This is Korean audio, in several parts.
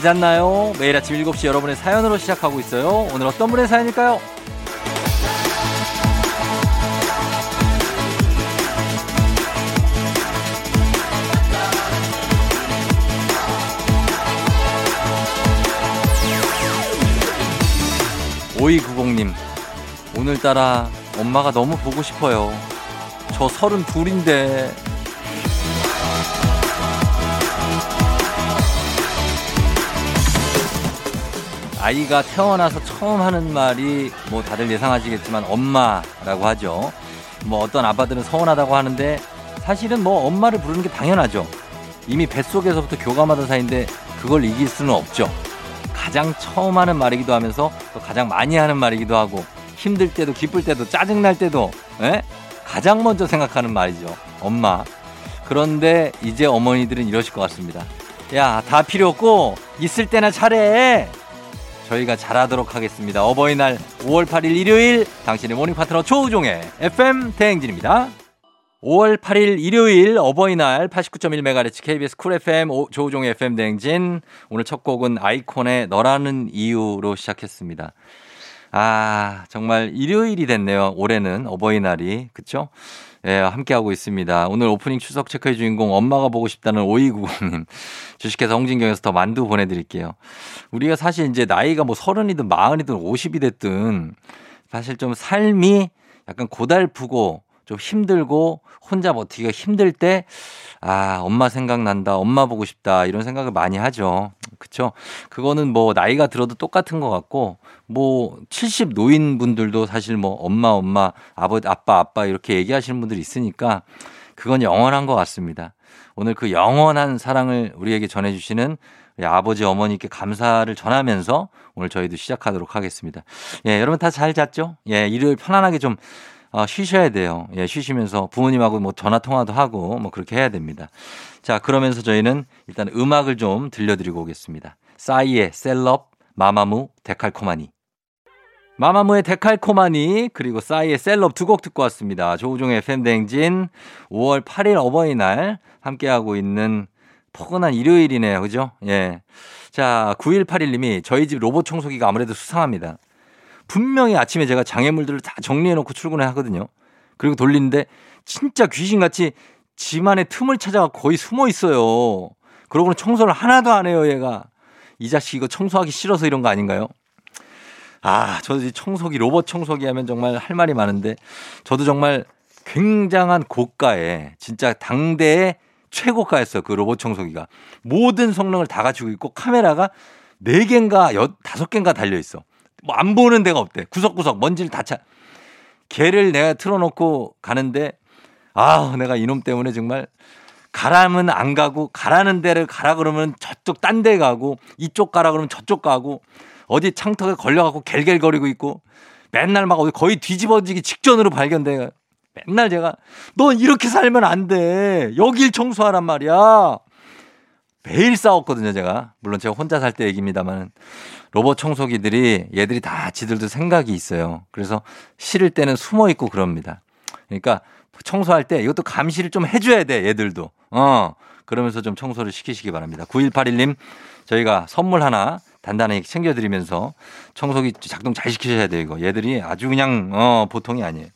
잘 잤나요? 매일 아침 7시 여러분의 사연으로 시작하고 있어요. 오늘 어떤 분의 사연일까요? 5290님, 오늘따라 엄마가 너무 보고 싶어요. 저 서른 둘인데. 아이가 태어나서 처음 하는 말이 뭐 다들 예상하시겠지만 엄마라고 하죠. 뭐 어떤 아빠들은 서운하다고 하는데 사실은 뭐 엄마를 부르는 게 당연하죠. 이미 뱃속에서부터 교감하던 사이인데 그걸 이길 수는 없죠. 가장 처음 하는 말이기도 하면서 또 가장 많이 하는 말이기도 하고 힘들 때도 기쁠 때도 짜증날 때도 에? 예? 가장 먼저 생각하는 말이죠. 엄마. 그런데 이제 어머니들은 이러실 것 같습니다. 야, 다 필요 없고 있을 때나 잘해. 저희가 잘하도록 하겠습니다. 어버이날 5월 8일 일요일 당신의 morning 파트너 조우종의 FM 대행진입니다. 5월 8일 일요일 어버이날 89.1MHz KBS 쿨 FM 조우종의 FM 대행진 오늘 첫 곡은 아이콘의 너라는 이유로 시작했습니다. 아, 정말 일요일이 됐네요. 올해는 어버이날이. 그쵸? 예, 함께하고 있습니다. 오늘 오프닝 출석 체크의 주인공 엄마가 보고 싶다는 5290님. 주식회사 홍진경에서 더 만두 보내드릴게요. 우리가 사실 이제 나이가 뭐 서른이든 마흔이든 오십이 됐든 사실 좀 삶이 약간 고달프고 좀 힘들고 혼자 버티기가 힘들 때 아, 엄마 생각난다, 엄마 보고 싶다, 이런 생각을 많이 하죠. 그쵸? 그거는 뭐 나이가 들어도 똑같은 것 같고, 뭐, 70 노인분들도 사실 뭐 엄마, 엄마, 아버, 아빠, 아빠 이렇게 얘기하시는 분들이 있으니까 그건 영원한 것 같습니다. 오늘 그 영원한 사랑을 우리에게 전해주시는 아버지, 어머니께 감사를 전하면서 오늘 저희도 시작하도록 하겠습니다. 예, 여러분 다 잘 잤죠? 예, 일요일 편안하게 좀 어, 쉬셔야 돼요. 예, 쉬시면서 부모님하고 뭐 전화 통화도 하고 뭐 그렇게 해야 됩니다. 자, 그러면서 저희는 일단 음악을 좀 들려드리고 오겠습니다. 싸이의 셀럽, 마마무, 데칼코마니. 마마무의 데칼코마니 그리고 싸이의 셀럽 두 곡 듣고 왔습니다. 조우종의 팬댕진 5월 8일 어버이날 함께하고 있는 포근한 일요일이네요. 그죠? 예. 자, 9181님이 저희 집 로봇 청소기가 아무래도 수상합니다. 분명히 아침에 제가 장애물들을 다 정리해놓고 출근을 하거든요. 그리고 돌리는데 진짜 귀신같이 집안에 틈을 찾아가 거의 숨어 있어요. 그러고는 청소를 하나도 안 해요, 얘가. 이 자식 이거 청소하기 싫어서 이런 거 아닌가요? 아, 저도 청소기, 로봇 청소기 하면 정말 할 말이 많은데 저도 정말 굉장한 고가에 진짜 당대의 최고가였어요. 그 로봇 청소기가. 모든 성능을 다 갖추고 있고 카메라가 4개인가 5개인가 달려 있어. 뭐 안 보는 데가 없대. 구석구석 먼지를 다 차. 개를 내가 틀어놓고 가는데 아 내가 이놈 때문에 정말 가라면 안 가고 가라는 데를 가라 그러면 저쪽 딴 데 가고 이쪽 가라 그러면 저쪽 가고 어디 창턱에 걸려갖고 갤갤거리고 있고 맨날 막 거의 뒤집어지기 직전으로 발견돼. 맨날 제가 넌 이렇게 살면 안 돼. 여길 청소하란 말이야. 매일 싸웠거든요, 제가. 물론 제가 혼자 살 때 얘기입니다만. 로봇 청소기들이 얘들이 다 지들도 생각이 있어요. 그래서 싫을 때는 숨어 있고 그럽니다. 그러니까 청소할 때 이것도 감시를 좀 해줘야 돼, 얘들도. 어. 그러면서 좀 청소를 시키시기 바랍니다. 9181님, 저희가 선물 하나 단단하게 챙겨드리면서 청소기 작동 잘 시키셔야 돼요, 이거. 얘들이 아주 그냥, 어, 보통이 아니에요.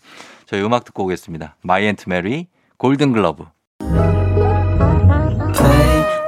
저희 음악 듣고 오겠습니다. My Aunt Mary, Golden Glove.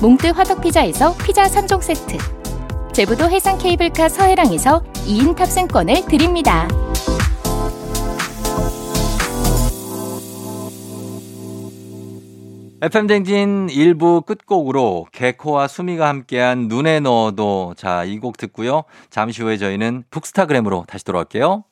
몽뜨 화덕피자에서 피자 3종 세트 제부도 해상 케이블카 서해랑에서 2인 탑승권을 드립니다. FM 댕진 1부 끝곡으로 개코와 수미가 함께한 눈에 넣어도 자, 이 곡 듣고요. 잠시 후에 저희는 북스타그램으로 다시 돌아올게요.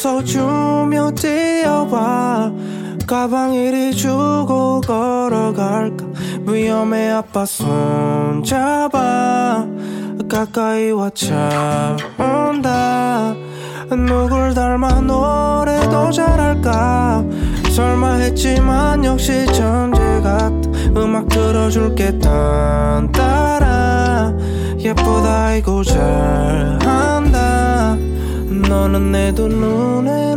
웃어주며 뛰어와. 가방 이리 주고 걸어갈까? 위험해 아파 손잡아. 가까이 와 차온다. 누굴 닮아 노래도 잘할까? 설마 했지만 역시 천재 같아. 음악 들어줄게 딴따라. 예쁘다 아이고 잘한다 너는 내 두 눈에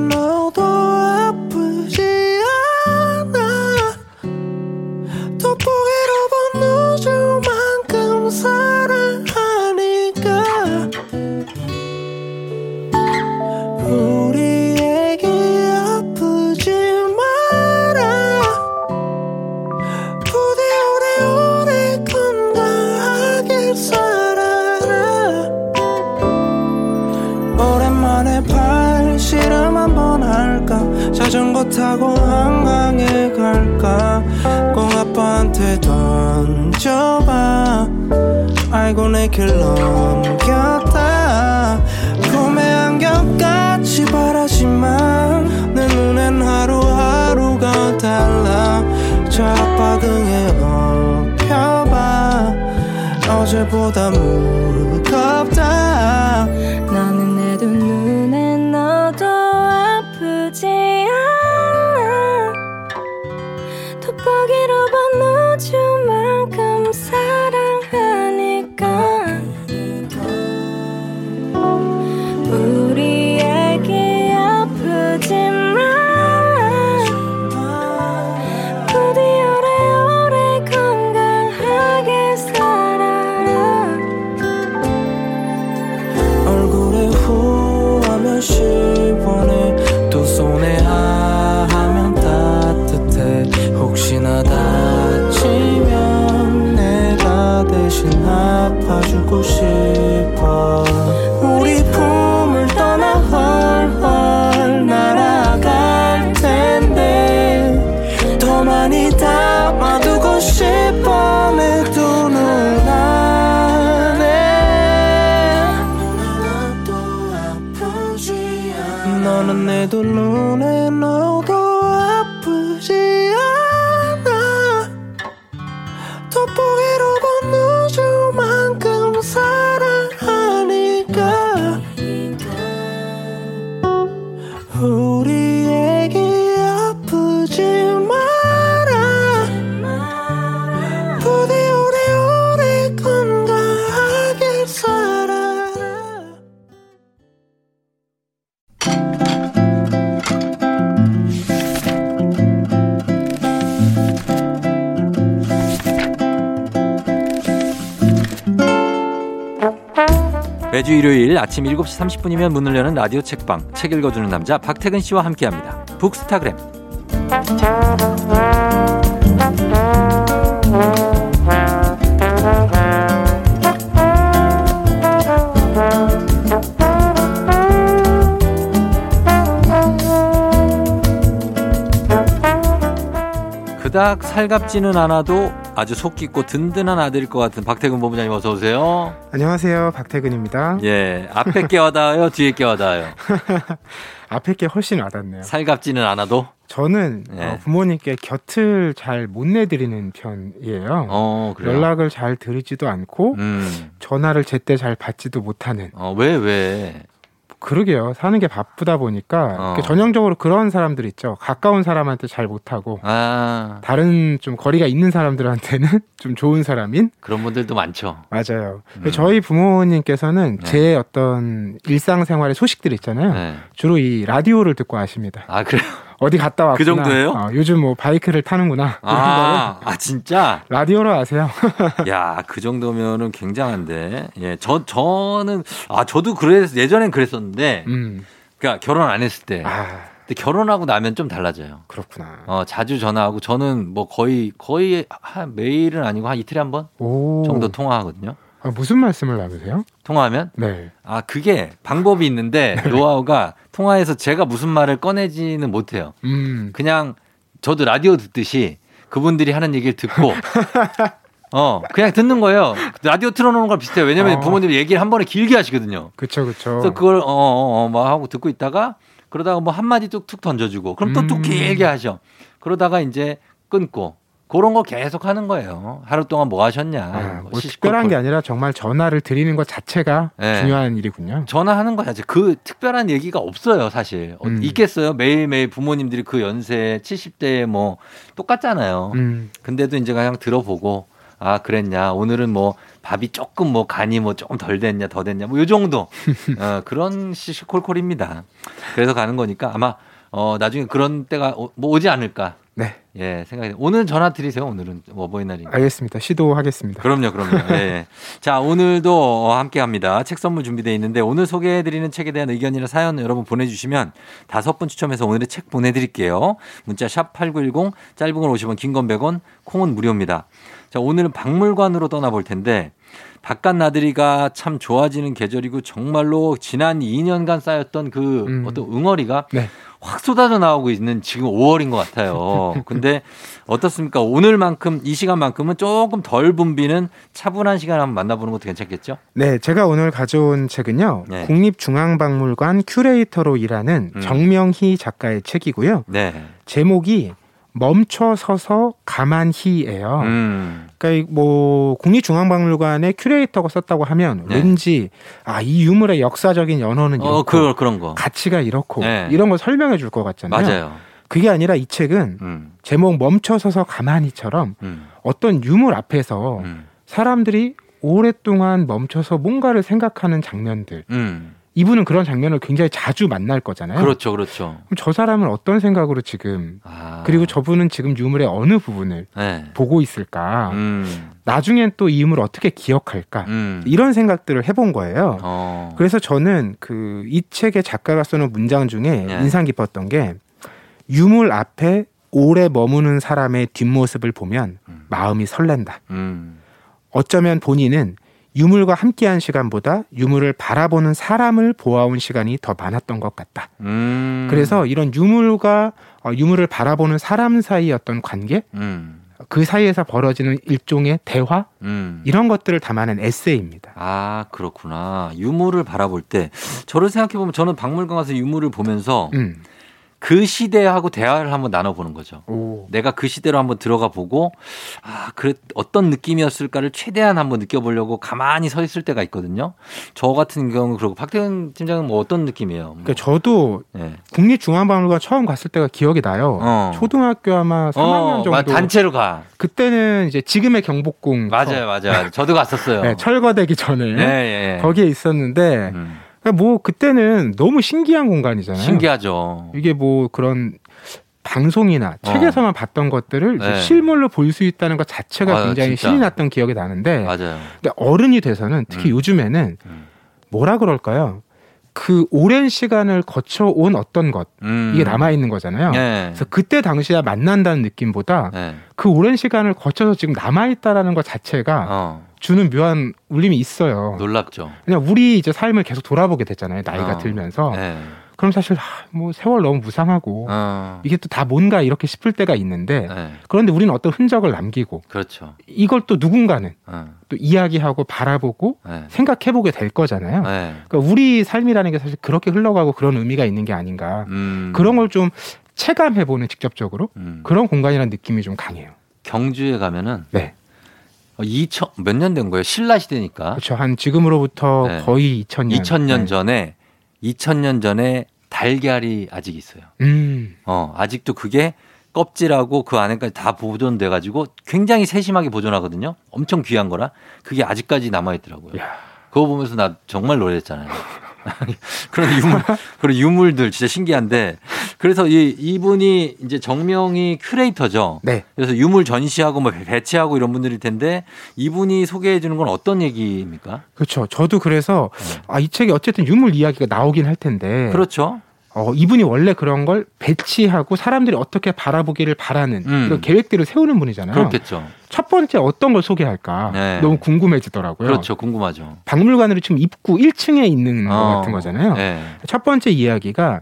알고 내길 넘겼다. 꿈의 안경같이 바라지만 내 눈엔 하루하루가 달라. 저 아빠 등에 업혀봐. 어제보다 무겁다 如果事 일요일 아침 7시 30분이면 문을 여는 라디오 책방 책 읽어주는 남자 박태근 씨와 함께합니다. 북스타그램 그닥 살갑지는 않아도 아주 속 깊고 든든한 아들일 것 같은 박태근 본부장님 어서 오세요. 안녕하세요. 박태근입니다. 예, 앞에 게 와닿아요, 뒤에 게 와닿아요. 앞에 게 훨씬 와닿네요. 살갑지는 않아도. 저는 네. 어, 부모님께 곁을 잘 못 내드리는 편이에요. 어, 그래요. 연락을 잘 드리지도 않고 음, 전화를 제때 잘 받지도 못하는. 어, 왜 왜? 그러게요. 사는 게 바쁘다 보니까 어. 전형적으로 그런 사람들 있죠. 가까운 사람한테 잘 못하고 아, 다른 좀 거리가 있는 사람들한테는 좀 좋은 사람인 그런 분들도 많죠. 맞아요. 음. 저희 부모님께서는 네. 제 어떤 일상생활의 소식들 있잖아요. 네. 주로 이 라디오를 듣고 아십니다. 아, 그래요? 어디 갔다 왔구나. 그 정도예요? 어, 요즘 뭐 바이크를 타는구나. 아, 아, 진짜? 라디오로 아세요. 야, 그 정도면은 굉장한데. 예, 저, 저는, 아, 저도 그랬, 예전엔 그랬었는데, 음. 그니까 결혼 안 했을 때. 아 근데 결혼하고 나면 좀 달라져요. 그렇구나. 어, 자주 전화하고 저는 뭐 거의, 거의 한 매일은 아니고 한 이틀에 한번 오. 정도 통화하거든요. 아, 무슨 말씀을 나누세요? 통화하면 네. 아 그게 방법이 있는데 노하우가 통화에서 제가 무슨 말을 꺼내지는 못해요. 음. 그냥 저도 라디오 듣듯이 그분들이 하는 얘기를 듣고 어 그냥 듣는 거예요. 라디오 틀어놓는 거랑 비슷해요. 왜냐면 어. 부모님이 얘기를 한 번에 길게 하시거든요. 그쵸 그쵸. 그래서 그걸 어어어 하고 듣고 있다가 그러다가 뭐 한 마디 뚝뚝 던져주고 그럼 또뚝 음. 길게 하셔. 그러다가 이제 끊고 그런 거 계속 하는 거예요. 하루 동안 뭐 하셨냐. 아, 뭐 시시콜콜. 특별한 게 아니라 정말 전화를 드리는 것 자체가 네. 중요한 일이군요. 전화하는 거야지. 그 특별한 얘기가 없어요, 사실. 어, 음. 있겠어요? 매일매일 부모님들이 그 연세 70대에 뭐 똑같잖아요. 음. 근데도 이제 그냥 들어보고 아, 그랬냐. 오늘은 뭐 밥이 조금 뭐 간이 뭐 조금 덜 됐냐, 더 됐냐. 뭐 요 정도. 어, 그런 시시콜콜입니다. 그래서 가는 거니까 아마 어, 나중에 그런 때가 오- 뭐 오지 않을까. 네. 예, 생각이 오늘 전화 드리세요. 오늘은 뭐 어버이날이니까. 알겠습니다. 시도하겠습니다. 그럼요, 그럼요. 예, 예. 자, 오늘도 함께 합니다. 책 선물 준비되어 있는데 오늘 소개해 드리는 책에 대한 의견이나 사연 여러분 보내 주시면 다섯 분 추첨해서 오늘의 책 보내 드릴게요. 문자 샵 8910, 짧은 건 50원, 긴 건 100원, 콩은 무료입니다. 자, 오늘은 박물관으로 떠나 볼 텐데 바깥 나들이가 참 좋아지는 계절이고 정말로 지난 2년간 쌓였던 그 음. 어떤 응어리가 네. 확 쏟아져 나오고 있는 지금 5월인 것 같아요. 근데 어떻습니까? 오늘만큼 이 시간만큼은 조금 덜 붐비는 차분한 시간 한번 만나보는 것도 괜찮겠죠? 네, 제가 오늘 가져온 책은요. 네. 국립중앙박물관 큐레이터로 일하는 음. 정명희 작가의 책이고요. 네. 제목이 멈춰 서서 가만히예요. 음. 그러니까 이뭐 국립중앙박물관의 큐레이터가 썼다고 하면 네. 왠지 아 이 유물의 역사적인 연원은 이렇고 어, 그, 그런 거. 가치가 이렇고 네. 이런 걸 설명해 줄 것 같잖아요. 맞아요. 그게 아니라 이 책은 음. 제목 멈춰 서서 가만히처럼 음. 어떤 유물 앞에서 음. 사람들이 오랫동안 멈춰서 뭔가를 생각하는 장면들. 음. 이분은 그런 장면을 굉장히 자주 만날 거잖아요. 그렇죠, 그렇죠. 그럼 저 사람은 어떤 생각으로 지금 아. 그리고 저분은 지금 유물의 어느 부분을 네. 보고 있을까? 음. 나중엔 또 이 유물을 어떻게 기억할까? 음. 이런 생각들을 해본 거예요. 어. 그래서 저는 그 이 책의 작가가 쓰는 문장 중에 네. 인상 깊었던 게 유물 앞에 오래 머무는 사람의 뒷모습을 보면 음. 마음이 설렌다. 음. 어쩌면 본인은 유물과 함께한 시간보다 유물을 바라보는 사람을 보아온 시간이 더 많았던 것 같다. 음. 그래서 이런 유물과 어, 유물을 바라보는 사람 사이 어떤 관계, 음. 그 사이에서 벌어지는 일종의 대화 음. 이런 것들을 담아낸 에세이입니다. 아, 그렇구나. 유물을 바라볼 때 저를 생각해 보면 저는 박물관 가서 유물을 보면서 음. 그 시대하고 대화를 한번 나눠보는 거죠. 오. 내가 그 시대로 한번 들어가 보고 아, 그래 어떤 느낌이었을까를 최대한 한번 느껴보려고 가만히 서 있을 때가 있거든요. 저 같은 경우 그리고 박태근 팀장은 뭐 어떤 느낌이에요? 뭐. 그러니까 저도 네. 국립중앙박물관 처음 갔을 때가 기억이 나요. 어. 초등학교 아마 3학년 어, 마- 정도. 단체로 가. 그때는 이제 지금의 경복궁. 맞아요, 맞아요. 저도 갔었어요. 네, 철거되기 전에 예, 예. 거기에 있었는데 음, 뭐 그때는 너무 신기한 공간이잖아요. 신기하죠. 이게 뭐 그런 방송이나 어. 책에서만 봤던 것들을 네. 실물로 볼 수 있다는 것 자체가 아유, 굉장히 진짜. 신이 났던 기억이 나는데 맞아요. 근데 어른이 돼서는 특히 음. 요즘에는 음. 뭐라 그럴까요? 그 오랜 시간을 거쳐 온 어떤 것 음. 이게 남아 있는 거잖아요. 네. 그래서 그때 당시에 만난다는 느낌보다 네. 그 오랜 시간을 거쳐서 지금 남아 있다라는 것 자체가 어, 주는 묘한 울림이 있어요. 놀랍죠. 그냥 우리 이제 삶을 계속 돌아보게 되잖아요. 나이가 어. 들면서. 네. 그럼 사실 하, 뭐 세월 너무 무상하고 어. 이게 또 다 뭔가 이렇게 싶을 때가 있는데 네. 그런데 우리는 어떤 흔적을 남기고 그렇죠. 이걸 또 누군가는 어. 또 이야기하고 바라보고 네. 생각해보게 될 거잖아요. 네. 그러니까 우리 삶이라는 게 사실 그렇게 흘러가고 그런 의미가 있는 게 아닌가. 음. 그런 걸 좀 체감해보는 직접적으로 음. 그런 공간이라는 느낌이 좀 강해요. 경주에 가면은 네. 2000 몇 년 된 거예요? 신라 시대니까. 그렇죠. 한 지금으로부터 네. 거의 2000년. 2000년 전에 2000년 전에 달걀이 아직 있어요. 음. 어, 아직도 그게 껍질하고 그 안에까지 다 보존돼 가지고 굉장히 세심하게 보존하거든요. 엄청 귀한 거라. 그게 아직까지 남아 있더라고요. 야. 그거 보면서 나 정말 놀랬잖아요. 그런 유물, 그런 유물들 진짜 신기한데. 그래서 이, 이분이 이제 정명이 큐레이터죠. 네. 그래서 유물 전시하고 뭐 배치하고 이런 분들일 텐데 이분이 소개해 주는 건 어떤 얘기입니까? 그렇죠. 저도 그래서 네. 아, 이 책에 어쨌든 유물 이야기가 나오긴 할 텐데 그렇죠. 어, 이분이 원래 그런 걸 배치하고 사람들이 어떻게 바라보기를 바라는 음. 이런 계획들을 세우는 분이잖아요. 그렇겠죠. 첫 번째 어떤 걸 소개할까 네. 너무 궁금해지더라고요. 그렇죠. 궁금하죠. 박물관으로 지금 입구 1층에 있는 것 어. 같은 거잖아요. 네. 첫 번째 이야기가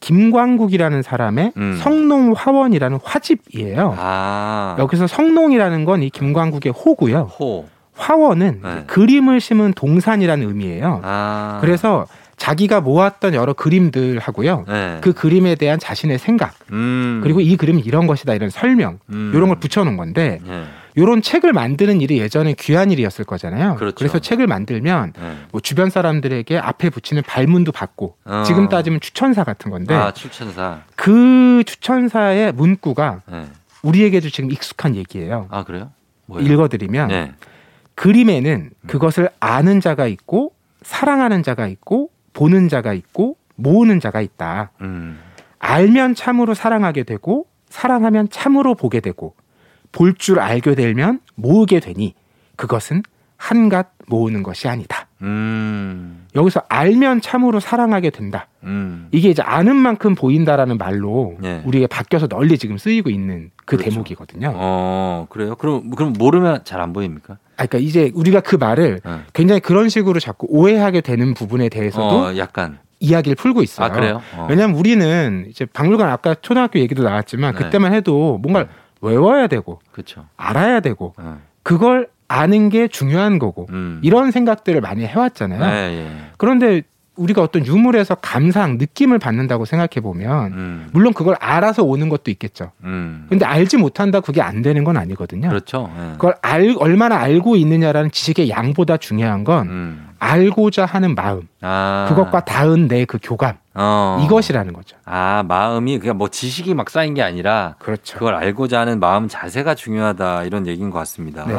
김광국이라는 사람의 음. 성농 화원이라는 화집이에요. 아. 여기서 성농이라는 건 이 김광국의 호고요. 호. 화원은 네. 그림을 심은 동산이라는 의미예요. 아. 그래서 자기가 모았던 여러 그림들 하고요. 네. 그 그림에 대한 자신의 생각 음. 그리고 이 그림은 이런 것이다 이런 설명 음. 이런 걸 붙여놓은 건데 네. 이런 책을 만드는 일이 예전에 귀한 일이었을 거잖아요. 그렇죠. 래서 책을 만들면 네. 뭐 주변 사람들에게 앞에 붙이는 발문도 받고 어. 지금 따지면 추천사 같은 건데 아, 출천사. 그 추천사의 문구가 네. 우리에게도 지금 익숙한 얘기예요. 아, 그래요? 뭐예요? 읽어드리면 네. 그림에는 그것을 아는 자가 있고 사랑하는 자가 있고 보는 자가 있고 모으는 자가 있다. 음. 알면 참으로 사랑하게 되고 사랑하면 참으로 보게 되고 볼 줄 알게 되면 모으게 되니 그것은 한갓 모으는 것이 아니다. 음. 여기서 알면 참으로 사랑하게 된다. 음. 이게 이제 아는 만큼 보인다라는 말로 네. 우리가 바뀌어서 널리 지금 쓰이고 있는 그 그렇죠. 대목이거든요. 어, 그래요? 그럼 그럼 모르면 잘 안 보입니까? 아, 그러니까 이제 우리가 그 말을 네. 굉장히 그런 식으로 자꾸 오해하게 되는 부분에 대해서도 어, 약간. 이야기를 풀고 있어요. 아, 그래요? 어. 왜냐하면 우리는 이제 박물관 아까 초등학교 얘기도 나왔지만 네. 그때만 해도 뭔가를 외워야 되고 그렇죠. 알아야 되고 어. 그걸 아는 게 중요한 거고 음. 이런 생각들을 많이 해왔잖아요. 네, 예. 그런데 우리가 어떤 유물에서 감상, 느낌을 받는다고 생각해 보면 음. 물론 그걸 알아서 오는 것도 있겠죠. 음. 근데 알지 못한다 그게 안 되는 건 아니거든요. 그렇죠. 예. 그걸 알, 얼마나 알고 있느냐라는 지식의 양보다 중요한 건 음. 알고자 하는 마음, 아. 그것과 닿은 내 그 교감 어. 이것이라는 거죠. 아, 마음이 그냥 뭐 지식이 막 쌓인 게 아니라 그렇죠. 그걸 알고자 하는 마음 자세가 중요하다 이런 얘기인 것 같습니다. 네.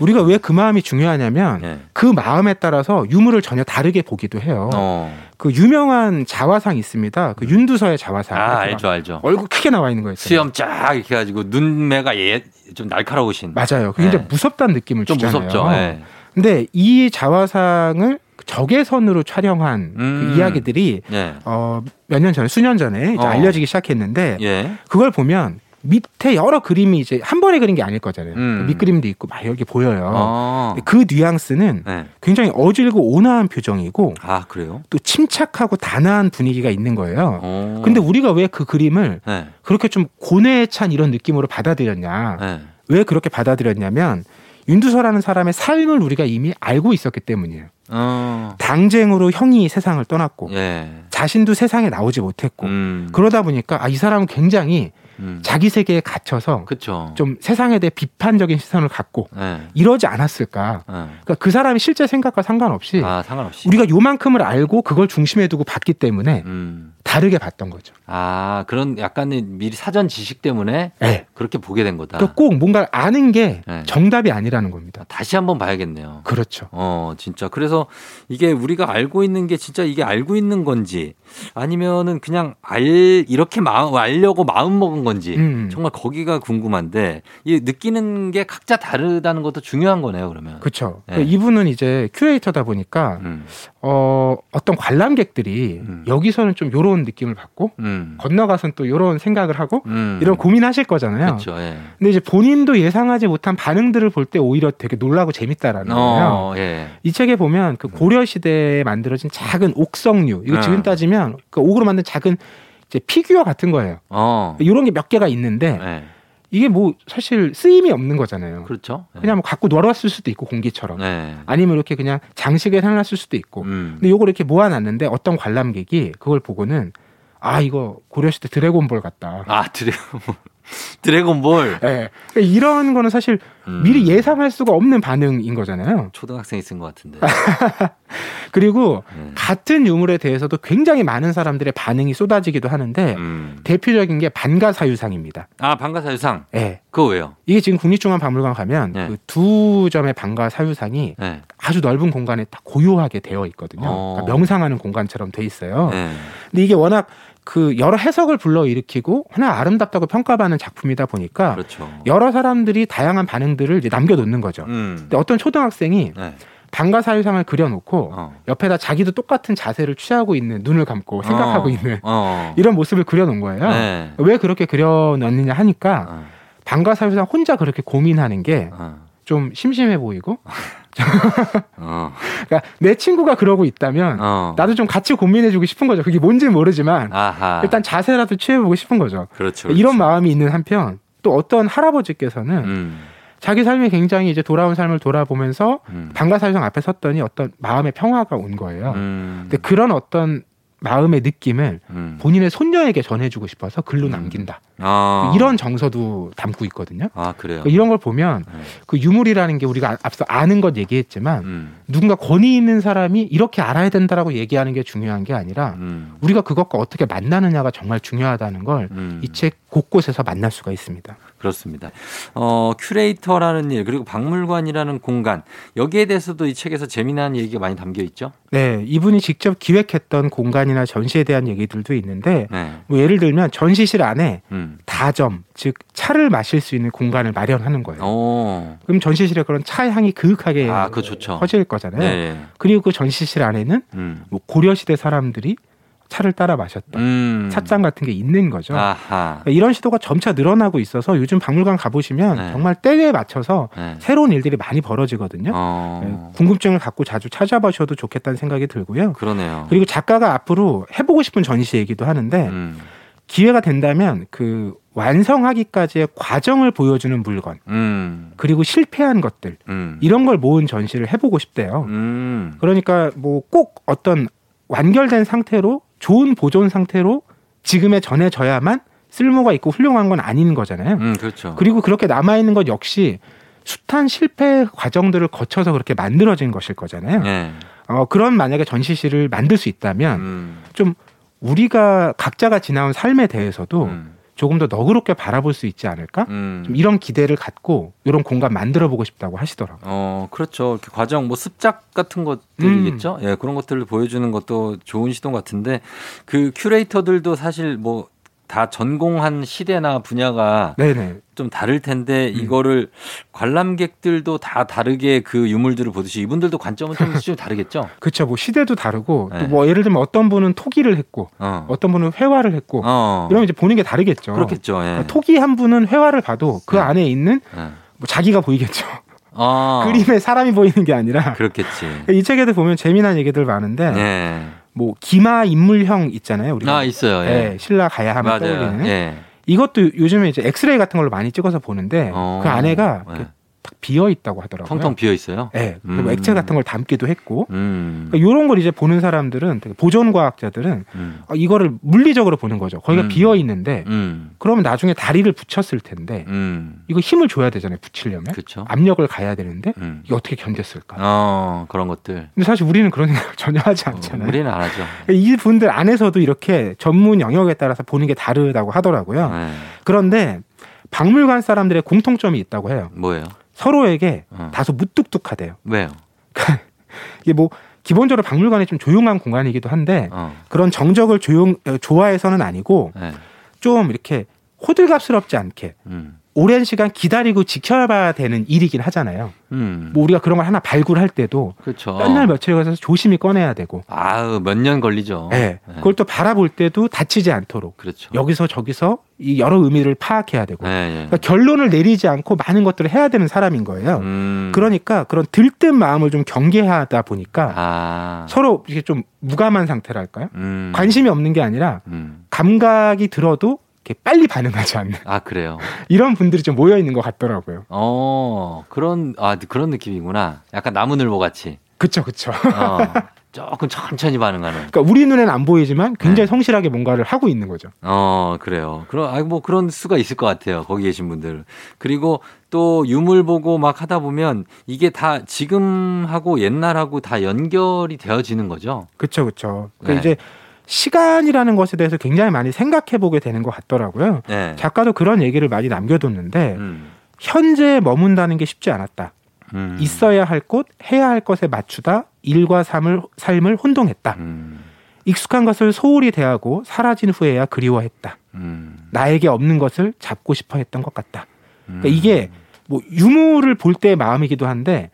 우리가 왜 그 마음이 중요하냐면 예. 그 마음에 따라서 유물을 전혀 다르게 보기도 해요. 어. 그 유명한 자화상 있습니다. 그 윤두서의 자화상. 아, 알죠, 알죠. 얼굴 크게 나와 있는 거 있잖아요. 수염 쫙 이렇게 해가지고 눈매가 예, 좀 날카로우신. 맞아요. 이제 네. 무섭다는 느낌을 좀 주잖아요. 무섭죠. 예. 근데 이 자화상을 적외선으로 촬영한 음. 그 이야기들이 예. 어, 몇 년 전에 수년 전에 어. 알려지기 시작했는데 예. 그걸 보면 밑에 여러 그림이 이제 한 번에 그린 게 아닐 거잖아요. 음. 밑그림도 있고 막 여기 보여요. 어. 그 뉘앙스는 네. 굉장히 어질고 온화한 표정이고 아, 그래요? 또 침착하고 단아한 분위기가 있는 거예요. 어. 근데 우리가 왜 그 그림을 네. 그렇게 좀 고뇌에 찬 이런 느낌으로 받아들였냐? 네. 왜 그렇게 받아들였냐면 윤두서라는 사람의 삶을 우리가 이미 알고 있었기 때문이에요. 어. 당쟁으로 형이 세상을 떠났고 예. 자신도 세상에 나오지 못했고 음. 그러다 보니까 아, 이 사람은 굉장히 음. 자기 세계에 갇혀서 그쵸. 좀 세상에 대해 비판적인 시선을 갖고 예. 이러지 않았을까? 예. 그러니까 그 사람이 실제 생각과 상관없이 아, 상관없이. 우리가 요만큼을 알고 그걸 중심에 두고 봤기 때문에 음. 다르게 봤던 거죠. 아, 그런 약간의 미리 사전 지식 때문에 네. 그렇게 보게 된 거다. 그러니까 꼭 뭔가를 아는 게 네. 정답이 아니라는 겁니다. 다시 한번 봐야겠네요. 그렇죠. 어, 진짜. 그래서 이게 우리가 알고 있는 게 진짜 이게 알고 있는 건지 아니면은 그냥 알, 이렇게 마음, 알려고 마음 먹은 건지 음. 정말 거기가 궁금한데 이 느끼는 게 각자 다르다는 것도 중요한 거네요, 그러면. 그렇죠. 네. 이분은 이제 큐레이터다 보니까 음, 어, 어떤 관람객들이 음. 여기서는 좀 요런 느낌을 받고 음, 건너가선 또 요런 생각을 하고 음. 이런 고민하실 거잖아요. 그렇죠. 예. 근데 이제 본인도 예상하지 못한 반응들을 볼 때 오히려 되게 놀라고 재밌다라는 거예요. 어, 예. 이 책에 보면 그 고려 시대에 만들어진 작은 옥성류 이거 음. 지금 따지면 그 옥으로 만든 작은 이제 피규어 같은 거예요. 어. 이런 게 몇 개가 있는데 예. 이게 뭐 사실 쓰임이 없는 거잖아요. 그렇죠. 예. 그냥 뭐 갖고 놀았을 수도 있고 공기처럼 네. 아니면 이렇게 그냥 장식에 해놨을 수도 있고 음. 근데 요걸 이렇게 모아놨는데 어떤 관람객이 그걸 보고는 아 이거 고려시대 드래곤볼 같다. 아, 드래곤볼. 드래곤볼. 예. 그러니까 이런 거는 사실 음. 미리 예상할 수가 없는 반응인 거잖아요. 초등학생이 쓴 것 같은데. 그리고 네. 같은 유물에 대해서도 굉장히 많은 사람들의 반응이 쏟아지기도 하는데 음. 대표적인 게 반가사유상입니다. 아, 방가사유상. 예. 그거 왜요? 이게 지금 국립중앙박물관 가면 네. 그두 점의 반가사유상이 네. 아주 넓은 공간에 딱 고요하게 되어 있거든요. 어. 그러니까 명상하는 공간처럼 돼 있어요. 네. 근데 이게 워낙 그 여러 해석을 불러일으키고 하나 아름답다고 평가받는 작품이다 보니까 그렇죠. 여러 사람들이 다양한 반응들을 남겨놓는 거죠. 음. 근데 어떤 초등학생이 네. 방가사유상을 그려놓고 어. 옆에다 자기도 똑같은 자세를 취하고 있는 눈을 감고 생각하고 어. 있는 어. 이런 모습을 그려놓은 거예요. 네. 왜 그렇게 그려놨느냐 하니까 어. 방가사유상 혼자 그렇게 고민하는 게좀 어. 심심해 보이고 어. 그러니까 내 친구가 그러고 있다면 어. 나도 좀 같이 고민해주고 싶은 거죠. 그게 뭔지는 모르지만 아하. 일단 자세라도 취해보고 싶은 거죠. 그렇죠. 이런 그렇죠. 마음이 있는 한편 또 어떤 할아버지께서는 음. 자기 삶이 굉장히 이제 돌아온 삶을 돌아보면서 음. 방가사유상 앞에 섰더니 어떤 마음의 평화가 온 거예요. 음. 근데 그런 어떤 마음의 느낌을 음. 본인의 손녀에게 전해주고 싶어서 글로 음. 남긴다. 아. 이런 정서도 담고 있거든요. 아, 그래요. 그러니까 이런 걸 보면 네. 그 유물이라는 게 우리가 앞서 아는 것 얘기했지만 음. 누군가 권위 있는 사람이 이렇게 알아야 된다라고 얘기하는 게 중요한 게 아니라 음. 우리가 그것과 어떻게 만나느냐가 정말 중요하다는 걸 음. 이책 곳곳에서 만날 수가 있습니다. 그렇습니다. 어, 큐레이터라는 일, 그리고 박물관이라는 공간, 여기에 대해서도 이 책에서 재미난 얘기가 많이 담겨 있죠? 네, 이분이 직접 기획했던 공간이나 전시에 대한 얘기들도 있는데 네. 뭐 예를 들면 전시실 안에 음. 다점, 즉 차를 마실 수 있는 공간을 마련하는 거예요. 오. 그럼 전시실에 그런 차 향이 그윽하게 아, 좋죠. 퍼질 거잖아요. 네. 그리고 그 전시실 안에는 음. 뭐 고려 시대 사람들이 차를 따라 마셨던 음. 찻잔 같은 게 있는 거죠. 그러니까 이런 시도가 점차 늘어나고 있어서 요즘 박물관 가보시면 네. 정말 때에 맞춰서 네. 새로운 일들이 많이 벌어지거든요. 어. 네, 궁금증을 갖고 자주 찾아보셔도 좋겠다는 생각이 들고요. 그러네요. 그리고 작가가 앞으로 해보고 싶은 전시 얘기도 하는데 음. 기회가 된다면 그 완성하기까지의 과정을 보여주는 물건 음. 그리고 실패한 것들 음. 이런 걸 모은 전시를 해보고 싶대요. 음. 그러니까 뭐 꼭 어떤 완결된 상태로 좋은 보존 상태로 지금에 전해져야만 쓸모가 있고 훌륭한 건 아닌 거잖아요. 음, 그렇죠. 그리고 그렇게 남아 있는 것 역시 숱한 실패 과정들을 거쳐서 그렇게 만들어진 것일 거잖아요. 네. 어, 그런 만약에 전시실을 만들 수 있다면 음. 좀 우리가 각자가 지나온 삶에 대해서도 음. 조금 더 너그럽게 바라볼 수 있지 않을까? 음. 좀 이런 기대를 갖고 이런 공간 만들어 보고 싶다고 하시더라고요. 어, 그렇죠. 이렇게 과정, 뭐 습작 같은 것들이겠죠. 예, 그런 것들을 보여주는 것도 좋은 시도 같은데 그 큐레이터들도 사실 뭐 다 전공한 시대나 분야가 네네. 좀 다를 텐데 음. 이거를 관람객들도 다 다르게 그 유물들을 보듯이 이분들도 관점은 좀, 좀 다르겠죠. 그렇죠. 뭐 시대도 다르고 네. 또뭐 예를 들면 어떤 분은 토기를 했고 어. 어떤 분은 회화를 했고 어. 이러면 이제 보는 게 다르겠죠. 그렇겠죠. 예. 그러니까 토기 한 분은 회화를 봐도 그 네. 안에 있는 예. 뭐 자기가 보이겠죠. 어. 그림에 사람이 보이는 게 아니라 그렇겠지. 이 책에도 보면 재미난 얘기들 많은데 예. 뭐 기마 인물형 있잖아요. 우리가 아, 있어요. 예. 예, 신라 가야 하면 맞아요. 떠올리는 예. 이것도 요즘에 이제 엑스레이 같은 걸로 많이 찍어서 보는데 어. 그 안에가 예. 딱 비어 있다고 하더라고요. 텅텅 비어 있어요. 예, 그리고 음. 액체 같은 걸 담기도 했고 음. 이런 걸 이제 보는 사람들은 보존 과학자들은 음. 어, 이거를 물리적으로 보는 거죠. 거기가 음. 비어 있는데 음. 그러면 나중에 다리를 붙였을 텐데 음. 이거 힘을 줘야 되잖아요. 붙이려면 그렇죠. 압력을 가야 되는데 음. 이게 어떻게 견뎠을까? 어, 그런 것들. 근데 사실 우리는 그런 생각을 전혀 하지 어, 않잖아요. 우리는 안 하죠. 이 분들 안에서도 이렇게 전문 영역에 따라서 보는 게 다르다고 하더라고요. 네. 그런데 박물관 사람들의 공통점이 있다고 해요. 뭐예요? 서로에게 어. 다소 무뚝뚝하대요. 왜요? 이게 뭐 기본적으로 박물관이 좀 조용한 공간이기도 한데 어. 그런 정적을 조용 어, 좋아해서는 아니고 네. 좀 이렇게 호들갑스럽지 않게 음. 오랜 시간 기다리고 지켜봐야 되는 일이긴 하잖아요. 음. 뭐 우리가 그런 걸 하나 발굴할 때도 그렇죠. 몇날 며칠 가서 조심히 꺼내야 되고, 아우 몇 년 걸리죠. 예, 네. 그걸 또 바라볼 때도 다치지 않도록 그렇죠. 여기서 저기서 이 여러 의미를 파악해야 되고, 네, 예. 그러니까 결론을 내리지 않고 많은 것들을 해야 되는 사람인 거예요. 음. 그러니까 그런 들뜬 마음을 좀 경계하다 보니까 아. 서로 이게 좀 무감한 상태랄까요? 음. 관심이 없는 게 아니라 음. 감각이 들어도 이렇게 빨리 반응하지 않는 아 그래요. 이런 분들이 좀 모여 있는 것 같더라고요. 어 그런 아 그런 느낌이구나. 약간 나무늘보 같이. 그쵸, 그쵸. 어. 조금 천천히 반응하는. 그러니까 우리 눈에는 안 보이지만 굉장히 네. 성실하게 뭔가를 하고 있는 거죠. 어, 그래요. 그런, 아, 뭐 그런 수가 있을 것 같아요. 거기 계신 분들. 그리고 또 유물 보고 막 하다 보면 이게 다 지금하고 옛날하고 다 연결이 되어지는 거죠. 그쵸, 그쵸. 그러니까 네. 이제 시간이라는 것에 대해서 굉장히 많이 생각해 보게 되는 것 같더라고요. 네. 작가도 그런 얘기를 많이 남겨뒀는데 음, 현재에 머문다는 게 쉽지 않았다. 음. 있어야 할 곳, 해야 할 것에 맞추다 일과 삶을, 삶을 혼동했다. 음, 익숙한 것을 소홀히 대하고 사라진 후에야 그리워했다. 음, 나에게 없는 것을 잡고 싶어 했던 것 같다. 음. 그러니까 이게 뭐 유물을 볼 때의 마음이기도 한데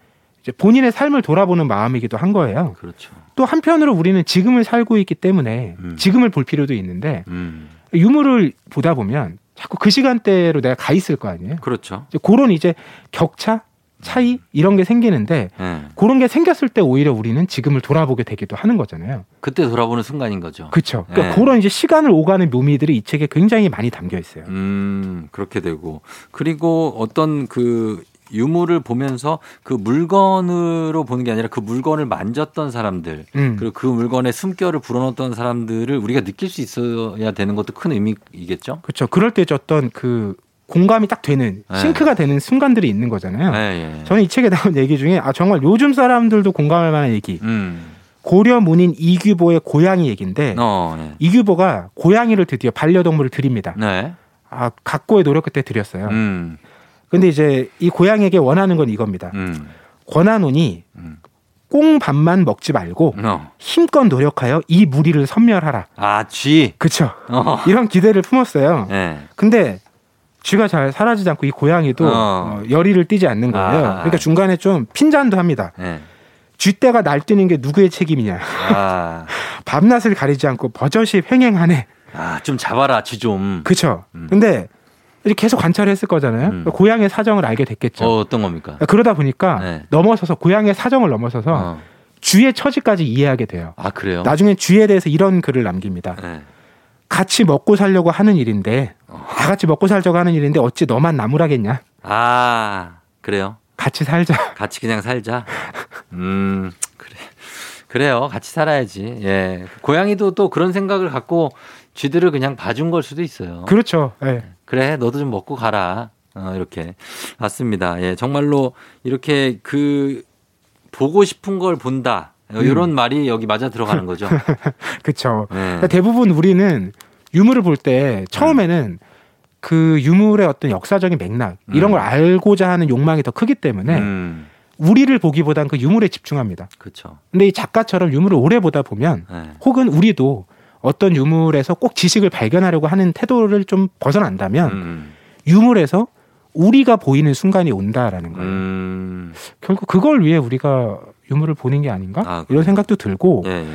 본인의 삶을 돌아보는 마음이기도 한 거예요. 그렇죠. 또 한편으로 우리는 지금을 살고 있기 때문에 음. 지금을 볼 필요도 있는데 음, 유물을 보다 보면 자꾸 그 시간대로 내가 가 있을 거 아니에요. 그렇죠. 이제 그런 이제 격차, 차이 이런 게 생기는데 네. 그런 게 생겼을 때 오히려 우리는 지금을 돌아보게 되기도 하는 거잖아요. 그때 돌아보는 순간인 거죠. 그렇죠. 그러니까 네. 그런 이제 시간을 오가는 묘미들이 이 책에 굉장히 많이 담겨 있어요. 음, 그렇게 되고. 그리고 어떤 그 유물을 보면서 그 물건으로 보는 게 아니라 그 물건을 만졌던 사람들, 음. 그리고 그 물건의 숨결을 불어넣었던 사람들을 우리가 느낄 수 있어야 되는 것도 큰 의미이겠죠? 그렇죠. 그럴 때 어떤 그 공감이 딱 되는 네. 싱크가 되는 순간들이 있는 거잖아요. 네, 예. 저는 이 책에 나온 얘기 중에 아 정말 요즘 사람들도 공감할 만한 얘기. 음. 고려 문인 이규보의 고양이 얘기인데 어, 네. 이규보가 고양이를 드디어 반려동물을 드립니다. 네. 아 각고의 노력 끝에 드렸어요. 음. 근데 이제 이 고양이에게 원하는 건 이겁니다. 음. 권한운이 음. 꽁밥만 먹지 말고 어. 힘껏 노력하여 이 무리를 섬멸하라. 아, 쥐. 그쵸? 어. 이런 기대를 품었어요. 네. 근데 쥐가 잘 사라지지 않고 이 고양이도 어. 어, 열의를 띠지 않는 거예요. 아. 그러니까 중간에 좀 핀잔도 합니다. 네. 쥐떼가 날뛰는 게 누구의 책임이냐. 아. 밤낮을 가리지 않고 버젓이 횡행하네. 아, 좀 잡아라, 쥐 좀. 그쵸? 음. 근데 계속 관찰을 했을 거잖아요. 음. 고양이의 사정을 알게 됐겠죠. 어, 어떤 겁니까? 그러다 보니까 네. 넘어서서 고양이의 사정을 넘어서서 어. 쥐의 처지까지 이해하게 돼요. 아, 그래요? 나중에 쥐에 대해서 이런 글을 남깁니다. 네. 같이 먹고 살려고 하는 일인데 어. 다 같이 먹고 살자고 하는 일인데 어찌 너만 나무라겠냐? 아, 그래요? 같이 살자. 같이 그냥 살자. 음, 그래. 그래요. 같이 살아야지. 예. 고양이도 또 그런 생각을 갖고 쥐들을 그냥 봐준 걸 수도 있어요. 그렇죠. 예. 그래, 너도 좀 먹고 가라. 어, 이렇게. 맞습니다. 예. 정말로 이렇게 그 보고 싶은 걸 본다. 어, 음. 이런 말이 여기 맞아 들어가는 거죠. 그렇죠. 네. 그러니까 대부분 우리는 유물을 볼 때 처음에는 그 유물의 어떤 역사적인 맥락 이런 음. 걸 알고자 하는 욕망이 더 크기 때문에 음, 우리를 보기보단 그 유물에 집중합니다. 그렇죠. 근데 이 작가처럼 유물을 오래 보다 보면 네. 혹은 우리도 어떤 유물에서 꼭 지식을 발견하려고 하는 태도를 좀 벗어난다면 음, 유물에서 우리가 보이는 순간이 온다라는 거예요. 음, 결국 그걸 위해 우리가 유물을 보는 게 아닌가? 아? 이런 생각도 들고 예, 예.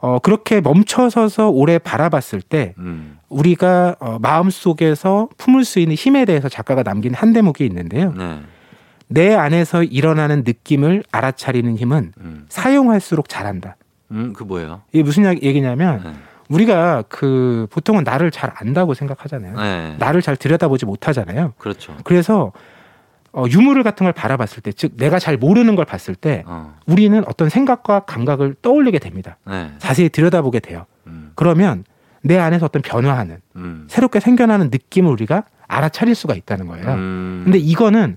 어, 그렇게 멈춰서서 오래 바라봤을 때 음, 우리가 어, 마음 속에서 품을 수 있는 힘에 대해서 작가가 남긴 한 대목이 있는데요. 네. 내 안에서 일어나는 느낌을 알아차리는 힘은 음, 사용할수록 잘한다. 음, 그 뭐예요? 이게 무슨 야- 얘기냐면 네. 우리가 그 보통은 나를 잘 안다고 생각하잖아요. 네. 나를 잘 들여다보지 못하잖아요. 그렇죠. 그래서 어, 유물을 같은 걸 바라봤을 때, 즉 내가 잘 모르는 걸 봤을 때 어, 우리는 어떤 생각과 감각을 떠올리게 됩니다. 네. 자세히 들여다보게 돼요. 음, 그러면 내 안에서 어떤 변화하는 음, 새롭게 생겨나는 느낌을 우리가 알아차릴 수가 있다는 거예요. 음, 근데 이거는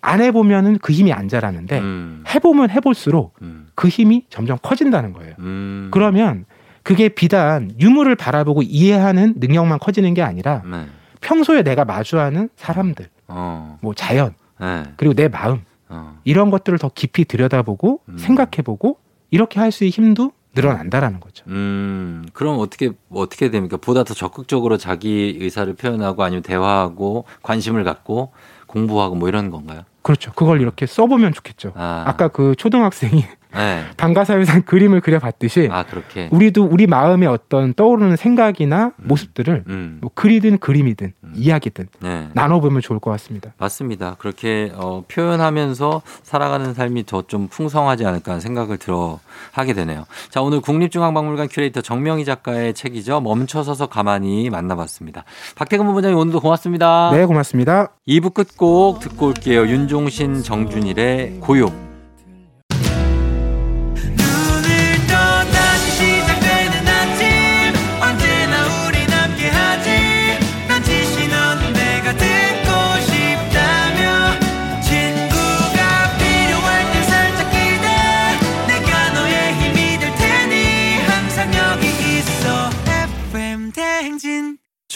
안 해보면은 그 힘이 안 자라는데 음, 해보면 해볼수록 음, 그 힘이 점점 커진다는 거예요. 음, 그러면 그게 비단 유물을 바라보고 이해하는 능력만 커지는 게 아니라 네. 평소에 내가 마주하는 사람들, 어. 뭐 자연, 네. 그리고 내 마음 어. 이런 것들을 더 깊이 들여다보고 음. 생각해보고 이렇게 할 수 있는 힘도 늘어난다라는 거죠. 음, 그럼 어떻게, 어떻게 됩니까? 보다 더 적극적으로 자기 의사를 표현하고 아니면 대화하고 관심을 갖고 공부하고 뭐 이런 건가요? 그렇죠. 그걸 이렇게 써보면 좋겠죠. 아. 아까 그 초등학생이 네. 방가사회상 그림을 그려봤듯이 아, 그렇게. 우리도 우리 마음에 어떤 떠오르는 생각이나 모습들을 음. 뭐 글이든 그림이든 음. 이야기든 네. 나눠보면 좋을 것 같습니다. 맞습니다. 그렇게 어, 표현하면서 살아가는 삶이 더 좀 풍성하지 않을까 하는 생각을 들어 하게 되네요. 자, 오늘 국립중앙박물관 큐레이터 정명희 작가의 책이죠. 멈춰서서 가만히 만나봤습니다. 박태근 본부장님 오늘도 고맙습니다. 네, 고맙습니다. 2부 끝곡 듣고 올게요. 윤종신, 정준일의 고요.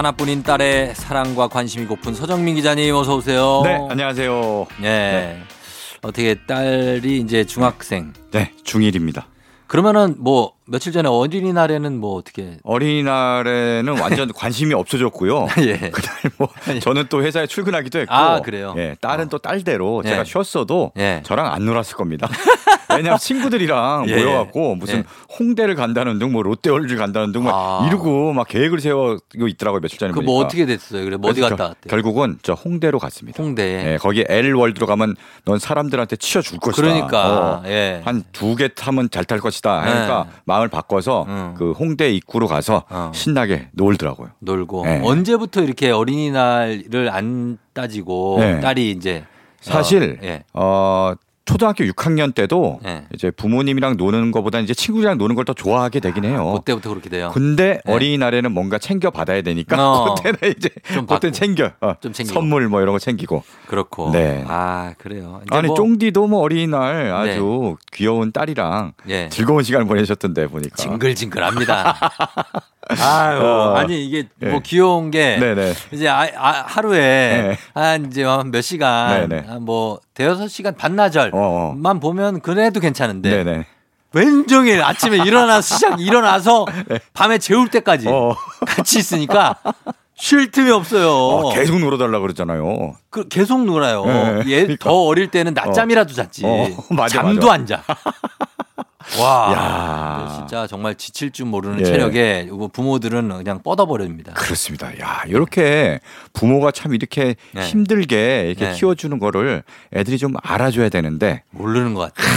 하나뿐인 딸의 사랑과 관심이 고픈 서정민 기자님 어서 오세요. 네, 안녕하세요. 예. 어떻게 딸이 이제 중학생. 네, 중1입니다. 그러면은 뭐 며칠 전에 어린이날에는 뭐 어떻게 어린이날에는 완전 관심이 없어졌고요. 예. 그날 뭐 저는 또 회사에 출근하기도 했고. 아, 그래요? 예, 딸은 어. 또 딸대로 제가 예. 쉬었어도 예. 저랑 안 놀았을 겁니다. 왜냐하면 친구들이랑 예. 모여갖고 무슨 예. 홍대를 간다는 등, 뭐 롯데월드를 간다는 등, 막 아. 이루고 막 계획을 세우고 있더라고요 며칠 전에 그 보니까. 뭐 어떻게 됐어요? 그래 뭐 어디 갔다 겨- 왔대? 결국은 저 홍대로 갔습니다. 홍대. 예, 거기 L 월드로 가면 넌 사람들한테 치여 줄 것이다. 그러니까 어. 예. 한두 개 타면 잘 탈 것이다. 그러니까 네. 마음을 바꿔서 음. 그 홍대 입구로 가서 어. 신나게 놀더라고요. 놀고 네. 언제부터 이렇게 어린이날을 안 따지고 네. 딸이 이제 사실 어, 예. 어 초등학교 6학년 때도 네. 이제 부모님이랑 노는 것보다 이제 친구들이랑 노는 걸 더 좋아하게 되긴 해요. 그때부터 그렇게 돼요. 근데 네. 어린이날에는 뭔가 챙겨 받아야 되니까 어. 그때는 이제 좀. 챙겨 어, 좀 챙기고. 선물 뭐 이런 거 챙기고 그렇고. 네. 아 그래요. 아니 뭐, 쫑디도 뭐 어린이날 아주 귀여운 딸이랑 예. 즐거운 시간을 보내셨던데 보니까 징글징글합니다. 아유 어. 아니 이게 뭐 예. 귀여운 게 네네 이제 아, 아, 하루에 네. 한 이제 몇 시간. 한 뭐 대여섯 시간 반나절만 어, 어. 보면 그래도 괜찮은데 네네 왼종일 아침에 일어나서 시작 일어나서 밤에 재울 때까지 네. 어. 같이 있으니까 쉴 틈이 없어요. 어, 계속 놀아달라 그러잖아요. 그 계속 놀아요. 네, 얘 그러니까. 더 어릴 때는 낮잠이라도 잤지. 어, 맞아, 잠도 맞아. 안 자. 와, 야. 진짜 정말 지칠 줄 모르는 예. 체력에 부모들은 그냥 뻗어버립니다. 그렇습니다. 야, 이렇게 부모가 참 이렇게 네. 힘들게 이렇게 네. 키워주는 거를 애들이 좀 알아줘야 되는데 모르는 것 같아요.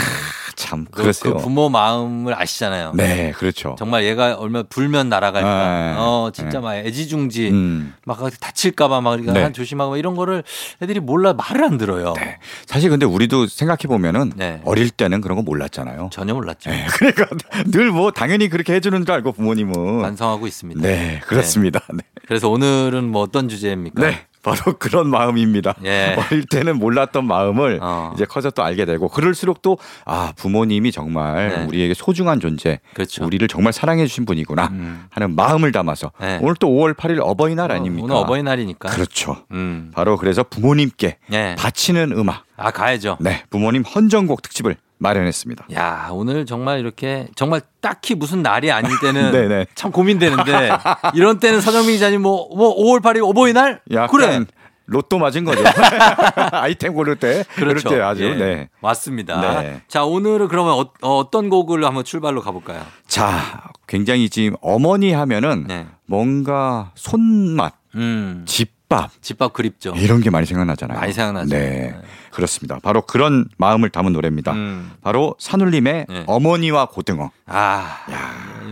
참 그, 그랬어요. 그 부모 마음을 아시잖아요. 네, 그렇죠. 정말 얘가 얼마 불면 날아갈까. 네. 어, 진짜 네. 막 애지중지. 음. 막 다칠까봐 막 이렇게 네. 한 조심하고 이런 거를 애들이 몰라 말을 안 들어요. 네. 사실 근데 우리도 생각해 보면은 네. 어릴 때는 그런 거 몰랐잖아요. 전혀 몰랐죠. 네, 그러니까 늘 뭐 당연히 그렇게 해주는 줄 알고 부모님은 반성하고 있습니다. 네, 그렇습니다. 네. 그래서 오늘은 뭐 어떤 주제입니까? 네. 바로 그런 마음입니다. 예. 어릴 때는 몰랐던 마음을 어. 이제 커서 또 알게 되고 그럴수록 또 아 부모님이 정말 네. 우리에게 소중한 존재, 그렇죠. 우리를 정말 사랑해 주신 분이구나 음. 하는 마음을 담아서 네. 오늘 또 5월 8일 어버이날 어, 아닙니까? 오늘 어버이날이니까. 그렇죠. 음. 바로 그래서 부모님께 네. 바치는 음악, 아 가야죠. 네 부모님 헌정곡 특집을 마련했습니다. 야 오늘 정말 이렇게 정말 딱히 무슨 날이 아닐 때는 네네. 참 고민되는데 이런 때는 서정민 기자님 뭐, 뭐 5월 8일 어버이날 그래 로또 맞은 거죠. 아이템 고를 때, 그렇죠. 때 아주 예. 네. 맞습니다. 네. 자 오늘은 그러면 어, 떤 곡을 한번 출발로 가볼까요? 자, 굉장히 지금 어머니 하면은 네. 뭔가 손맛, 음. 집 집밥 집밥 그립죠. 이런 게 많이 생각나잖아요. 많이 생각나죠. 네. 네. 그렇습니다. 바로 그런 마음을 담은 노래입니다. 음. 바로 산울림의 네. 어머니와 고등어. 아,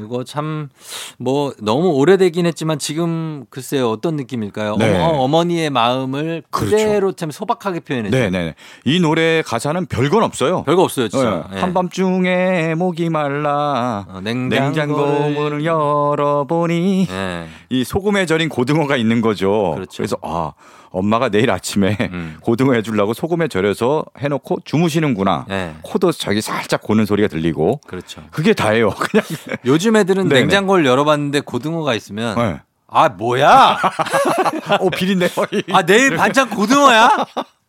이거 참 뭐 너무 오래되긴 했지만 지금 글쎄요 어떤 느낌일까요? 네. 어머, 니의 마음을 그렇죠. 그대로 참 소박하게 표현했죠. 네 네. 이 노래 가사는 별건 없어요. 별거 없어요, 진짜. 네. 예. 한밤중에 목이 말라 어, 냉장고 냉장고를 문을 열어보니 예. 이 소금에 절인 고등어가 있는 거죠. 그렇죠. 래서 아 엄마가 내일 아침에 음. 고등어 해주려고 소금에 절여서 해놓고 주무시는구나. 예. 코도 자기 살짝 고는 소리가 들리고 그렇죠. 그게 다예요. 그냥 요즘 애들은 네네. 냉장고를 열어봤는데 고등어가 있으면 네. 아 뭐야? 어 비린내. 아 내일 반찬 고등어야?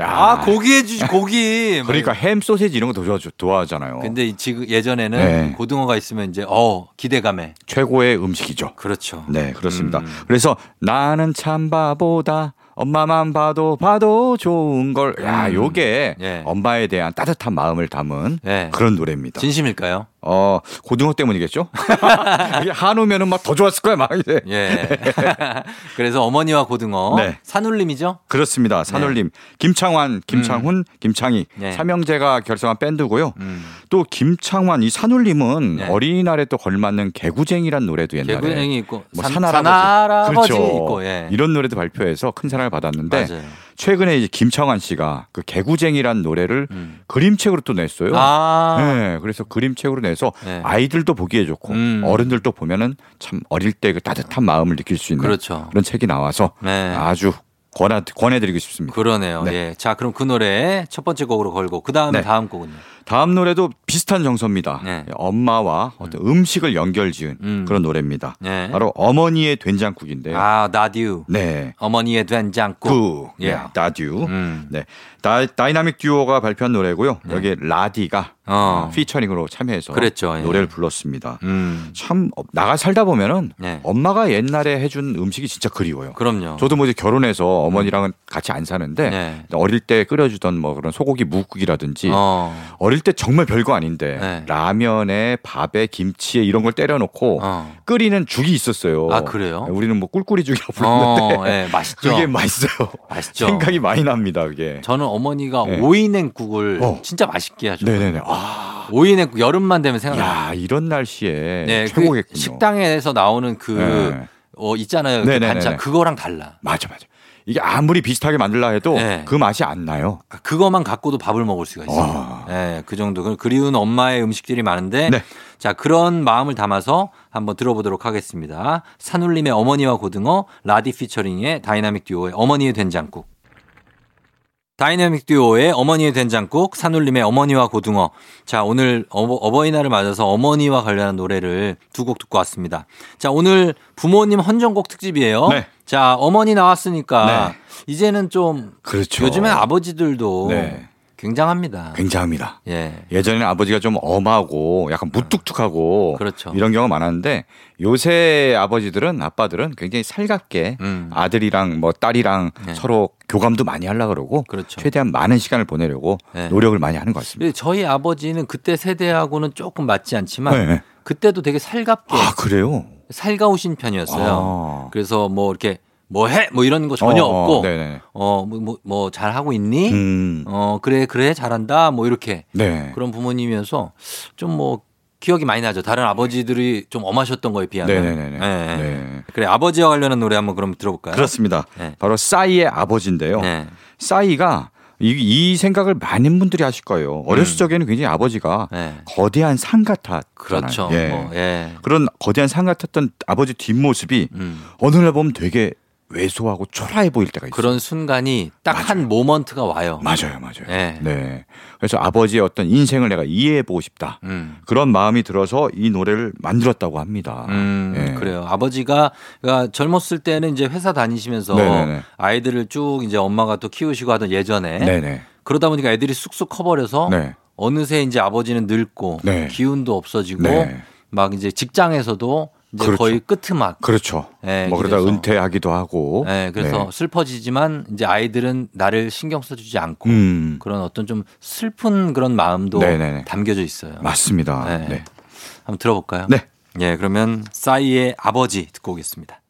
야. 아 고기 해주지 고기. 그러니까 햄 소세지 이런 거더 좋아 좋아하잖아요. 근데 이 지금 예전에는 네. 고등어가 있으면 이제 어 기대감에 최고의 음식이죠. 그렇죠. 네, 그렇습니다. 음. 그래서 나는 참 바보다. 엄마만 봐도 봐도 좋은 걸. 야, 음. 요게 예. 엄마에 대한 따뜻한 마음을 담은 네. 그런 노래입니다. 진심일까요? 어, 고등어 때문이겠죠? 한우면은 막 더 좋았을 거야, 막 이제. 예. 그래서 어머니와 고등어 네. 산울림이죠? 그렇습니다. 산울림. 김창완, 김창훈, 김창희. 네. 삼형제가 결성한 밴드고요. 음. 또 김창완, 이 산울림은 네. 어린이날에 또 걸맞는 개구쟁이란 노래도 옛날에. 개구쟁이 있고 뭐 산, 산할아버지. 산할아버지 그렇죠. 있고 예. 이런 노래도 발표해서 큰 사랑을 받았는데 맞아요. 최근에 이제 김창완 씨가 그 개구쟁이란 노래를 음. 그림책으로 또 냈어요. 아. 네, 그래서 그림책으로 내서 네. 아이들도 보기에 좋고 음. 어른들도 보면은 참 어릴 때 그 따뜻한 마음을 느낄 수 있는 그렇죠. 런 책이 나와서 네. 아주 권하, 권해드리고 싶습니다. 그러네요. 네. 예. 자, 그럼 그 노래 첫 번째 곡으로 걸고 그 다음에 네. 다음 곡은요. 다음 노래도 비슷한 정서입니다. 네. 엄마와 어떤 음 식을 연결 지은 음. 그런 노래입니다. 네. 바로 어머니의 된장국인데요. 아, 다듀. 네. 어머니의 된장국. 구, 예. 네, 다듀. 음. 네. 다, 다이나믹 듀오가 발표한 노래고요. 여기 라디가 네. 어. 피처링으로 참여해서 그랬죠, 예. 노래를 불렀습니다. 음. 참 어, 나가 살다 보면은 네. 엄마가 옛날에 해준 음식이 진짜 그리워요. 그럼요. 저도 뭐 이제 결혼해서 어머니랑은 같이 안 사는데 네. 어릴 때 끓여주던 뭐 그런 소고기 뭇국이라든지 어. 어릴 때 정말 별거 아닌데 네. 라면에 밥에 김치에 이런 걸 때려놓고 어. 끓이는 죽이 있었어요. 아, 그래요? 우리는 뭐 꿀꿀이 죽이라고 부르는데 어, 예, 맛있죠. 그게 맛있어요. 맛있죠. 생각이 많이 납니다. 그게. 저는 어머니가 네. 오이냉국을 어. 진짜 맛있게 하죠. 네네네. 아, 오이냉국 여름만 되면 생각나요. 야 이런 날씨에 네, 그 최고겠군요. 식당에서 나오는 그 네. 어, 있잖아요. 그. 반찬 그거랑 달라. 맞아 맞아. 이게 아무리 비슷하게 만들라 해도 네. 그 맛이 안 나요. 그거만 갖고도 밥을 먹을 수가 있어요. 와. 네, 그 정도. 그 그리운 엄마의 음식들이 많은데 네. 자, 그런 마음을 담아서 한번 들어보도록 하겠습니다. 산울림의 어머니와 고등어, 라디 피처링의 다이나믹 듀오의 어머니의 된장국. 다이나믹 듀오의 어머니의 된장국, 산울림의 어머니와 고등어. 자, 오늘 어버, 이날을 맞아서 어머니와 관련한 노래를 두 곡 듣고 왔습니다. 자, 오늘 부모님 헌정곡 특집이에요. 네. 자, 어머니 나왔으니까 네. 이제는 좀 그렇죠. 요즘엔 아버지들도 네. 굉장합니다. 굉장합니다. 예. 예전에는 아버지가 좀 엄하고 약간 무뚝뚝하고 그렇죠. 이런 경우가 많았는데 요새 아버지들은 아빠들은 굉장히 살갑게 음. 아들이랑 뭐 딸이랑 네. 서로 교감도 많이 하려고 그러고 그렇죠. 최대한 많은 시간을 보내려고 네. 노력을 많이 하는 것 같습니다. 저희 아버지는 그때 세대하고는 조금 맞지 않지만 네, 네. 그때도 되게 살갑게 아 그래요? 살가우신 편이었어요. 아. 그래서 뭐 이렇게 뭐 해? 뭐 이런 거 전혀 어, 어, 없고 네네. 어뭐뭐 뭐 잘 하고 있니? 음. 어 그래 그래 잘한다 뭐 이렇게 네. 그런 부모님이어서 좀 뭐 기억이 많이 나죠. 다른 아버지들이 좀 엄하셨던 거에 비하면. 네네네 네. 네. 네. 그래 아버지와 관련한 노래 한번 그럼 들어볼까요? 그렇습니다. 네. 바로 싸이의 아버지인데요. 네. 싸이가 이, 이 생각을 많은 분들이 하실 거예요. 어렸을 적에는 굉장히 아버지가 음. 네. 거대한 산 같았잖아요. 그렇죠. 예. 뭐, 예. 그런 거대한 산 같았던 아버지 뒷모습이 음. 어느 날 보면 되게 왜소하고 초라해 보일 때가 있어요. 그런 순간이 딱 한 모먼트가 와요. 맞아요, 맞아요. 네. 네. 그래서 아버지의 어떤 인생을 내가 이해해 보고 싶다. 음. 그런 마음이 들어서 이 노래를 만들었다고 합니다. 음, 예. 그래요. 아버지가 그러니까 젊었을 때는 이제 회사 다니시면서 네네네. 아이들을 쭉 이제 엄마가 또 키우시고 하던 예전에 네네. 그러다 보니까 애들이 쑥쑥 커버려서 네. 어느새 이제 아버지는 늙고 네. 기운도 없어지고 네. 막 이제 직장에서도 이제 그렇죠. 거의 끄트막. 그렇죠. 예, 뭐 그러다. 은퇴하기도 하고. 예, 그래서 네. 슬퍼지지만 이제 아이들은 나를 신경 써주지 않고 음. 그런 어떤 좀 슬픈 그런 마음도 네네네. 담겨져 있어요. 맞습니다. 네. 네. 한번 들어볼까요? 네. 예, 그러면 싸이의 아버지 듣고 오겠습니다.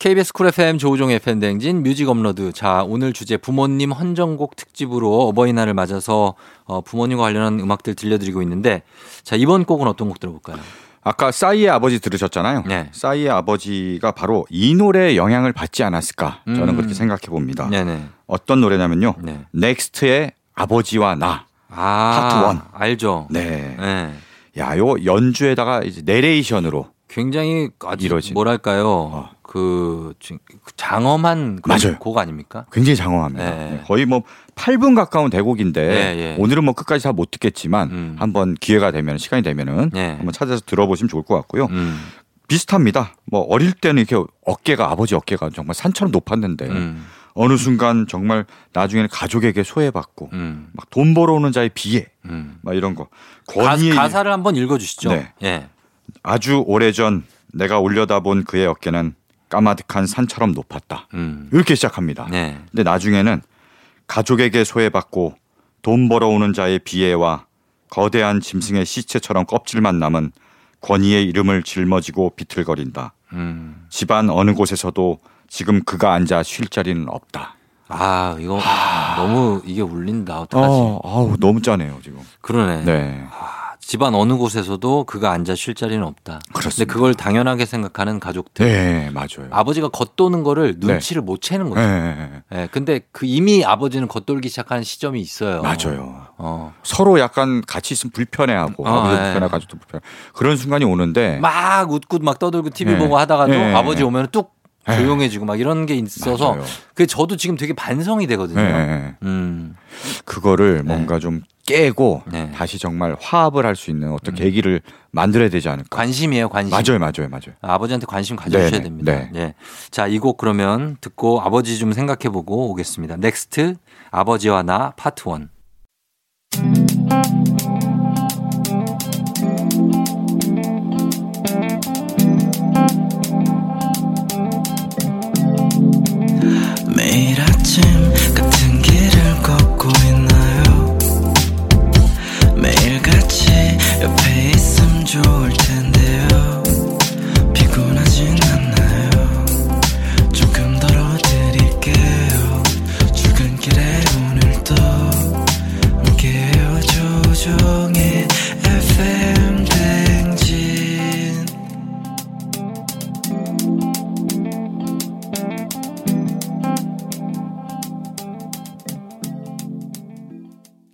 KBS 쿨 FM 조우종 FM 대행진 music upload. 자, 오늘 주제 부모님 헌정곡 특집으로 어버이날을 맞아서 어, 부모님과 관련한 음악들 들려드리고 있는데 자, 이번 곡은 어떤 곡 들어볼까요? 아까 싸이의 아버지 들으셨잖아요. 네. 싸이의 아버지가 바로 이 노래의 영향을 받지 않았을까 저는 음. 그렇게 생각해 봅니다. 네네. 어떤 노래냐면요. 네. 넥스트의 아버지와 나. 아, Part One. 알죠. 네. 네. 야, 요 연주에다가 이제 내레이션으로 굉장히 아주 이뤄진. 뭐랄까요. 어. 그 지- 그 장엄한 맞아요. 곡 아닙니까? 굉장히 장엄합니다. 네. 네, 거의 뭐 8분 가까운 대곡인데 네, 예. 오늘은 뭐 끝까지 다 못 듣겠지만 음. 한번 기회가 되면 시간이 되면은 네. 한번 찾아서 들어보시면 좋을 것 같고요. 음. 비슷합니다. 뭐 어릴 때는 이렇게 어깨가 아버지 어깨가 정말 산처럼 높았는데 음. 어느 순간 정말 나중에는 가족에게 소외받고 음. 막돈 벌어오는 자의 비애 음. 막 이런 거 가, 권위의 가사를 한번 읽어 주시죠. 네. 예. 아주 오래전 내가 올려다본 그의 어깨는 까마득한 산처럼 높았다. 음. 이렇게 시작합니다. 네. 근데 나중에는 가족에게 소외받고 돈 벌어오는 자의 비애와 거대한 짐승의 시체처럼 껍질만 남은 권위의 이름을 짊어지고 비틀거린다. 음. 집안 어느 곳에서도 지금 그가 앉아 쉴 자리는 없다. 아 이거 하... 너무 이게 울린다 어떡하지? 어, 아우 너무 짜네요 지금. 그러네. 네. 하... 집안 어느 곳에서도 그가 앉아 쉴 자리는 없다. 근데 그걸 당연하게 생각하는 가족들. 네 맞아요. 아버지가 겉도는 거를 눈치를 못 채는 거죠. 네, 예, 근데 그 이미 아버지는 겉돌기 시작하는 시점이 있어요. 맞아요. 어. 서로 약간 같이 있으면 불편해하고 어, 아버지 네. 불편하고 가족도 불편. 그런 순간이 오는데 막 웃고 막 떠들고 TV 네. 보고 하다가도 네. 아버지 오면 뚝 네. 조용해지고 막 이런 게 있어서. 그 저도 지금 되게 반성이 되거든요. 네. 음. 그거를 뭔가 좀 깨고 네. 다시 정말 화합을 할 수 있는 어떤 계기를 만들어야 되지 않을까. 관심이에요, 관심. 맞아요, 맞아요, 맞아요. 아 버지한테 관심 가져주셔야 네네, 됩니다. 네. 예. 자, 이 곡 그러면 듣고 아버지 좀 생각해 보고 오겠습니다. 넥스트 아버지와 나 Part One.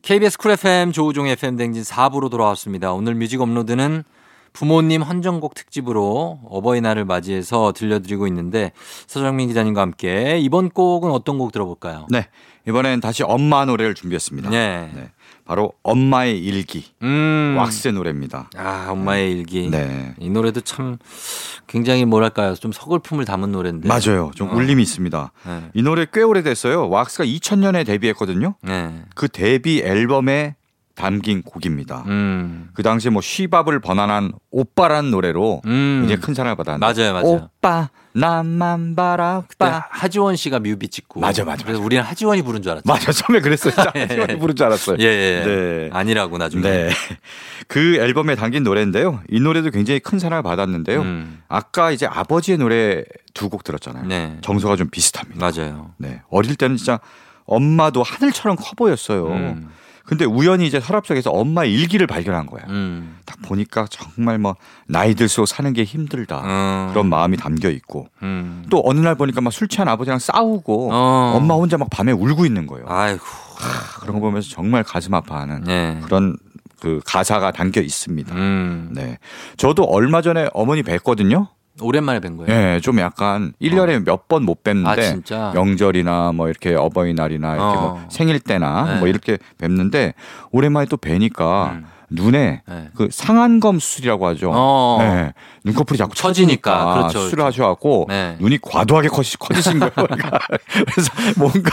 KBS Cool FM 조우종 FM 대행진 4부로 돌아왔습니다. 오늘 뮤직 업로드는 부모님 헌정곡 특집으로 어버이날을 맞이해서 들려드리고 있는데 서정민 기자님과 함께 이번 곡은 어떤 곡 들어볼까요? 네, 이번엔 다시 엄마 노래를 준비했습니다. 네. 네, 바로 엄마의 일기 음. 왁스의 노래입니다. 아, 엄마의 일기. 네, 이 노래도 참 굉장히 뭐랄까요. 좀 서글픔을 담은 노래인데. 맞아요. 좀 어. 울림이 있습니다. 네. 이 노래 꽤 오래됐어요. 왁스가 2000년에 데뷔했거든요. 네. 그 데뷔 앨범에 담긴 곡입니다. 음. 그 당시에 뭐 쉬밥을 번안한 오빠란 노래로 음. 굉장히 큰 사랑을 받았는데 맞아요, 맞아요. 오빠 나만 바라봐 하지원 씨가 뮤비 찍고. 맞아, 맞아, 그래서. 우리는 하지원이 부른 줄 알았죠. 맞아 처음에 그랬어요. 예. 하지원이 부른 줄 알았어요. 예, 예. 네. 아니라고 나중에. 네. 그 앨범에 담긴 노래인데요. 이 노래도 굉장히 큰 사랑을 받았는데요. 음. 아까 이제 아버지의 노래 두 곡 들었잖아요. 네. 정서가 좀 비슷합니다. 맞아요. 네. 어릴 때는 진짜 엄마도 하늘처럼 커 보였어요. 음. 근데 우연히 이제 서랍 속에서 엄마의 일기를 발견한 거야. 음. 딱 보니까 정말 뭐 나이 들수록 사는 게 힘들다. 음. 그런 마음이 담겨 있고 음. 또 어느 날 보니까 막 술 취한 아버지랑 싸우고 어. 엄마 혼자 막 밤에 울고 있는 거예요. 아이고. 그런 거 보면서 정말 가슴 아파하는 네. 그런 그 가사가 담겨 있습니다. 음. 네. 저도 얼마 전에 어머니 뵀거든요. 오랜만에 뵌 거예요. 예, 좀 약간 1년에 몇번못 뵀는데 아? 명절이나 뭐 이렇게 어버이날이나 이렇게 어. 뭐 생일 때나 네. 뭐 이렇게 뵙는데 오랜만에 또 뵈니까 음. 눈에 네. 그 상안검 수술이라고 하죠. 어. 네. 눈꺼풀이 자꾸 처지니까. 그렇죠, 수술을 그렇죠. 하셔갖고 네. 눈이 과도하게 커지, 커지신 거예요. 그러니까 그래서 뭔가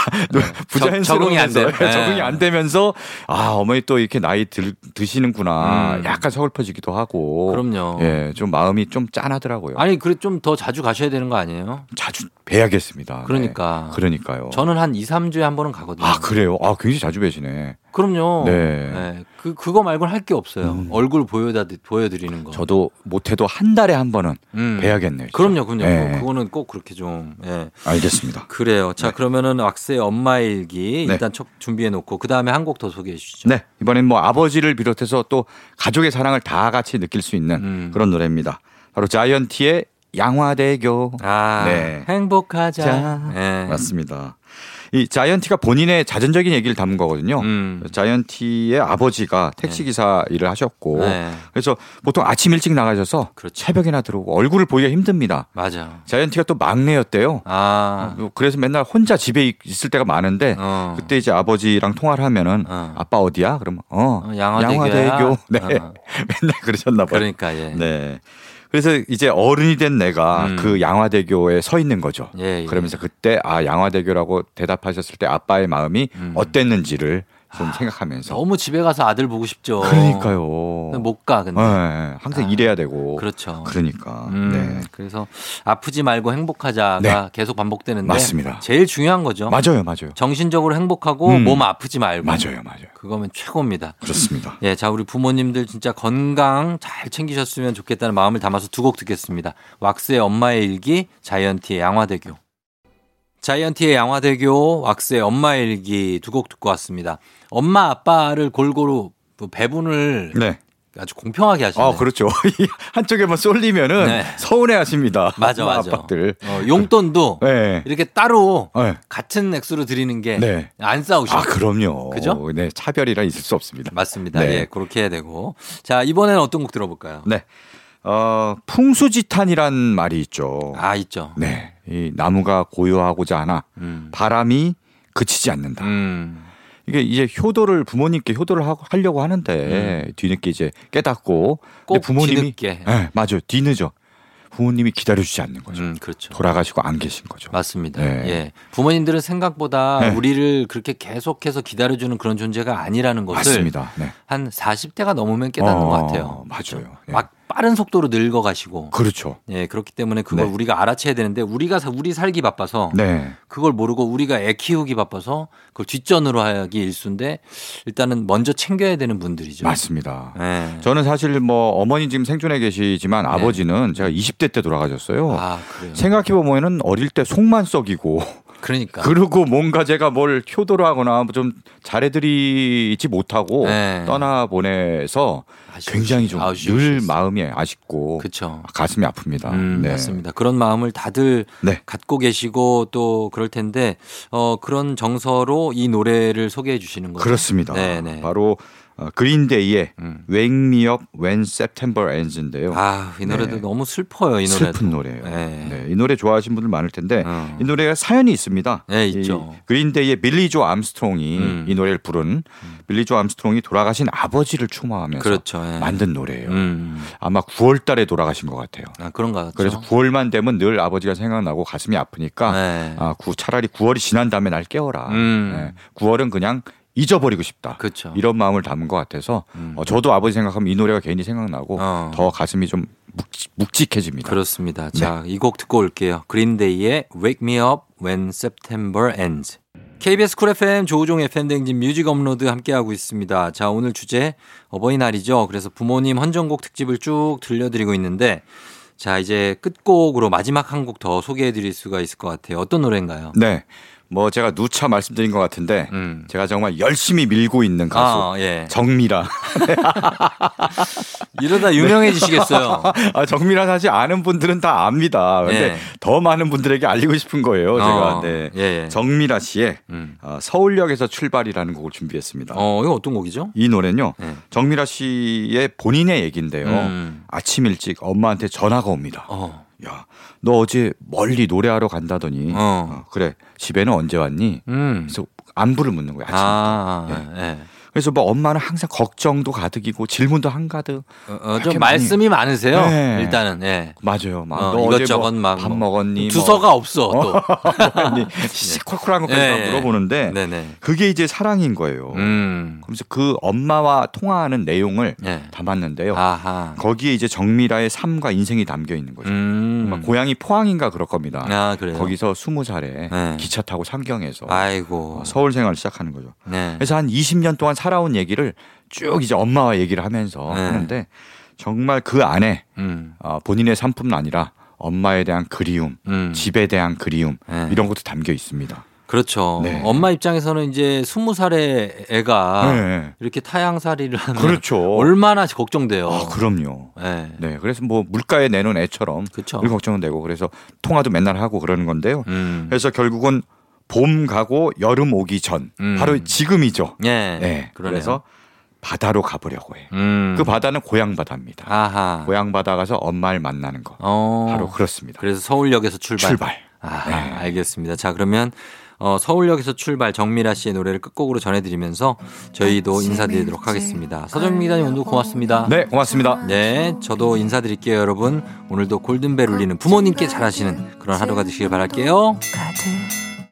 부자연스러우면서 적응이. 네. 적응이 안 되면서 아 어머니 또 이렇게 나이 들, 드시는구나. 음. 약간 서글퍼지기도 하고. 그럼요. 예, 좀 마음이 좀 짠하더라고요. 아니, 그래 좀 더 자주 가셔야 되는 거 아니에요? 자주 뵈야겠습니다. 그러니까. 네. 그러니까요. 저는 한 2, 3주에 한 번은 가거든요. 아 그래요? 아 굉장히 자주 뵈시네. 그럼요. 네. 그 그거 말고는 할 게 없어요. 음. 얼굴 보여다 보여드리는 거. 저도 못해도 한 달에 한 번은 음. 배야겠네요. 진짜. 그럼요, 그럼요. 네. 그거는 꼭 그렇게 좀. 예. 알겠습니다. 그래요. 자, 네. 그러면은 왁스의 엄마의 일기 네. 일단 첫 준비해 놓고 그 다음에 한 곡 더 소개해 주시죠. 네, 이번엔 뭐 아버지를 비롯해서 또 가족의 사랑을 다 같이 느낄 수 있는 음. 그런 노래입니다. 바로 자이언티의 양화대교. 아, 네. 행복하자. 자, 예. 맞습니다. 이 자이언티가 본인의 자전적인 얘기를 담은 거거든요. 음. 자이언티의 아버지가 택시 기사 일을 하셨고 네. 그래서 보통 아침 일찍 나가셔서 그렇죠. 새벽이나 들어오고 얼굴을 보기가 힘듭니다. 맞아. 자이언티가 또 막내였대요. 아. 어, 그래서 맨날 혼자 집에 있- 있을 때가 많은데 어. 그때 이제 아버지랑 통화를 하면은 어. 아빠 어디야? 그러면 어, 어, 양화대교야? 양화대교. 네. 어. 맨날 그러셨나 봐요. 그러니까 예. 네. 그래서 이제 어른이 된 내가 음. 그 양화대교에 서 있는 거죠. 예, 예. 그러면서 그때 아 양화대교라고 대답하셨을 때 아빠의 마음이 음. 어땠는지를 좀 생각하면서 너무 집에 가서 아들 보고 싶죠. 그러니까요. 못 가 근데. 네, 항상 아, 일해야 되고 그렇죠. 그러니까 음, 네. 그래서 아프지 말고 행복하자가 네. 계속 반복되는데 맞습니다. 제일 중요한 거죠. 맞아요, 맞아요, 정신적으로 행복하고 음. 몸 아프지 말고. 맞아요, 맞아요. 그거면 최고입니다. 그렇습니다. 예, 자 우리 부모님들 진짜 건강 잘 챙기셨으면 좋겠다는 마음을 담아서 두 곡 듣겠습니다. 왁스의 엄마의 일기, 자이언티의 양화대교. 자이언티의 양화대교, 왁스의 엄마의 일기 두 곡 듣고 왔습니다. 엄마 아빠를 골고루 뭐 배분을 네. 아주 공평하게 하시네요. 아, 그렇죠. 한쪽에만 쏠리면은 네. 서운해 하십니다. 맞아, 엄마, 맞아. 아빠들. 어, 용돈도 네. 이렇게 따로 네. 같은 액수로 드리는 게안 네. 싸우시죠. 아, 그럼요. 그죠? 네, 차별이라 있을 수 없습니다. 맞습니다. 네. 예, 그렇게 해야 되고. 자, 이번에는 어떤 곡 들어볼까요? 네. 어, 풍수지탄이란 말이 있죠. 아, 있죠. 네. 이 나무가 고요하고자 하나 음. 바람이 그치지 않는다. 음. 이게 이제 효도를 부모님께 효도를 하려고 하는데 뒤늦게 이제 깨닫고 음. 부모님이 뒤늦게. 네, 맞아요. 뒤늦어. 부모님이 기다려주지 않는 거죠. 음, 그렇죠. 돌아가시고 안 계신 거죠. 맞습니다. 네. 예. 부모님들은 생각보다 네. 우리를 그렇게 계속해서 기다려주는 그런 존재가 아니라는 것을 맞습니다. 네. 한 40대가 넘으면 깨닫는 어, 것 같아요. 맞아요. 예. 막 빠른 속도로 늙어가시고. 그렇죠. 예, 그렇기 때문에 그걸 네. 우리가 알아채야 되는데 우리가 사- 우리 살기 바빠서 네. 그걸 모르고 우리가 애 키우기 바빠서 그걸 뒷전으로 하기 일수인데 일단은 먼저 챙겨야 되는 분들이죠. 맞습니다. 예. 저는 사실 뭐 어머니 지금 생존해 계시지만 아버지는 제가 20대 때 돌아가셨어요. 네. 아. 생각해 보면은 어릴 때 속만 썩이고 그러니까. 그리고 뭔가 제가 뭘 효도를 하거나 좀 잘해드리지 못하고 네. 떠나 보내서 아쉬우시- 굉장히 좀 늘. 마음이 아쉽고 그렇죠. 가슴이 아픕니다. 음, 네. 맞습니다. 그런 마음을 다들 네. 갖고 계시고 또 그럴 텐데 어 그런 정서로 이 노래를 소개해 주시는 거죠. 그렇습니다. 네, 네. 바로 어, 그린데이의 음. Wake Me Up When September Ends인데요. 아, 이 노래도 네. 너무 슬퍼요, 이 노래도. 슬픈 노래예요. 네. 네, 이 노래 좋아하시는 분들 많을 텐데 어. 이 노래가 사연이 있습니다. 네, 이 있죠. 그린데이의 빌리 조 암스트롱이 음. 이 노래를 부른 빌리 조 암스트롱이 돌아가신 아버지를 추모하면서 그렇죠. 예. 만든 노래예요. 음. 아마 9월 달에 돌아가신 것 같아요. 아, 그런가 같죠. 그래서 9월만 되면 늘 아버지가 생각나고 가슴이 아프니까 네. 아, 구, 차라리 9월이 지난 다음에 날 깨워라. 음. 네, 9월은 그냥 잊어버리고 싶다. 그렇죠. 이런 마음을 담은 것 같아서 음. 어, 저도 아버지 생각하면 이 노래가 괜히 생각나고 어. 더 가슴이 좀 묵직, 묵직 해집니다. 그렇습니다. 네. 자, 이 곡 듣고 올게요. 그린데이의 Wake Me Up When September Ends. KBS Cool FM 조우종 FM 대행진 뮤직 업로드 함께하고 있습니다. 자, 오늘 주제 어버이날이죠. 그래서 부모님 헌정곡 특집을 쭉 들려드리고 있는데 자, 이제 끝곡으로 마지막 한 곡 더 소개해 드릴 수가 있을 것 같아요. 어떤 노래인가요? 네. 뭐 제가 누차 말씀드린 것 같은데 음. 제가 정말 열심히 밀고 있는 가수 아, 예. 정미라. 이러다 유명해지시겠어요. 아, 정미라 사실 아는 분들은 다 압니다. 근데 예. 더 많은 분들에게 알리고 싶은 거예요. 제가. 어, 네. 예, 예. 정미라 씨의 음. 어, 서울역에서 출발이라는 곡을 준비했습니다. 어, 이거 어떤 곡이죠? 이 노래는요. 네. 정미라 씨의 본인의 얘기인데요. 음. 아침 일찍 엄마한테 전화가 옵니다. 어. 야, 너 어제 멀리 노래하러 간다더니 어. 어, 그래 집에는 언제 왔니? 음. 그래서 안부를 묻는 거야. 아침. 아, 예. 예. 그래서 뭐 엄마는 항상 걱정도 가득이고 질문도 한가득. 어, 어, 좀 말씀이 많으세요. 네. 일단은 예. 맞아요. 막 어, 이것저것 뭐 막밥뭐 먹었니? 두서가 없어 또. 아니, 시콜콜한 것까지 네. 막 물어보는데 네네. 그게 이제 사랑인 거예요. 음. 그러면서 그 엄마와 통화하는 내용을 예. 담았는데요. 아하. 거기에 이제 정미라의 삶과 인생이 담겨 있는 거죠. 음. 막 고향이 포항인가 그럴 겁니다. 아. 거기서 스무 살에 네. 기차 타고 상경해서 아이고. 서울 생활을 시작하는 거죠. 네. 그래서 한 20년 동안 살아온 얘기를 쭉 이제 엄마와 얘기를 하면서 네. 하는데 정말 그 안에 음. 어, 본인의 삶뿐만 아니라 엄마에 대한 그리움, 음. 집에 대한 그리움 네. 이런 것도 담겨 있습니다. 그렇죠. 네. 엄마 입장에서는 이제 스무 살의 애가 네. 이렇게 타향살이를 하면 그렇죠. 얼마나 걱정돼요. 아, 그럼요. 네. 네, 그래서 뭐 물가에 내놓은 애처럼 그렇죠. 늘 걱정은 되고 그래서 통화도 맨날 하고 그러는 건데요. 음. 그래서 결국은 봄 가고 여름 오기 전 음. 바로 지금이죠. 예. 네. 그래서 바다로 가보려고 해요. 음. 그 바다는 고향 바다입니다. 아하. 고향 바다 가서 엄마를 만나는 거. 어. 바로 그렇습니다. 그래서 서울역에서 출발. 출발. 아, 네. 알겠습니다. 자, 그러면 어, 서울역에서 출발 정미라 씨의 노래를 끝곡으로 전해드리면서 저희도 인사드리도록 하겠습니다. 서정민 기자님 오늘 고맙습니다. 네, 고맙습니다. 네, 저도 인사드릴게요, 여러분. 오늘도 골든벨 울리는 부모님께 잘하시는 그런 하루가 되시길 바랄게요. 가득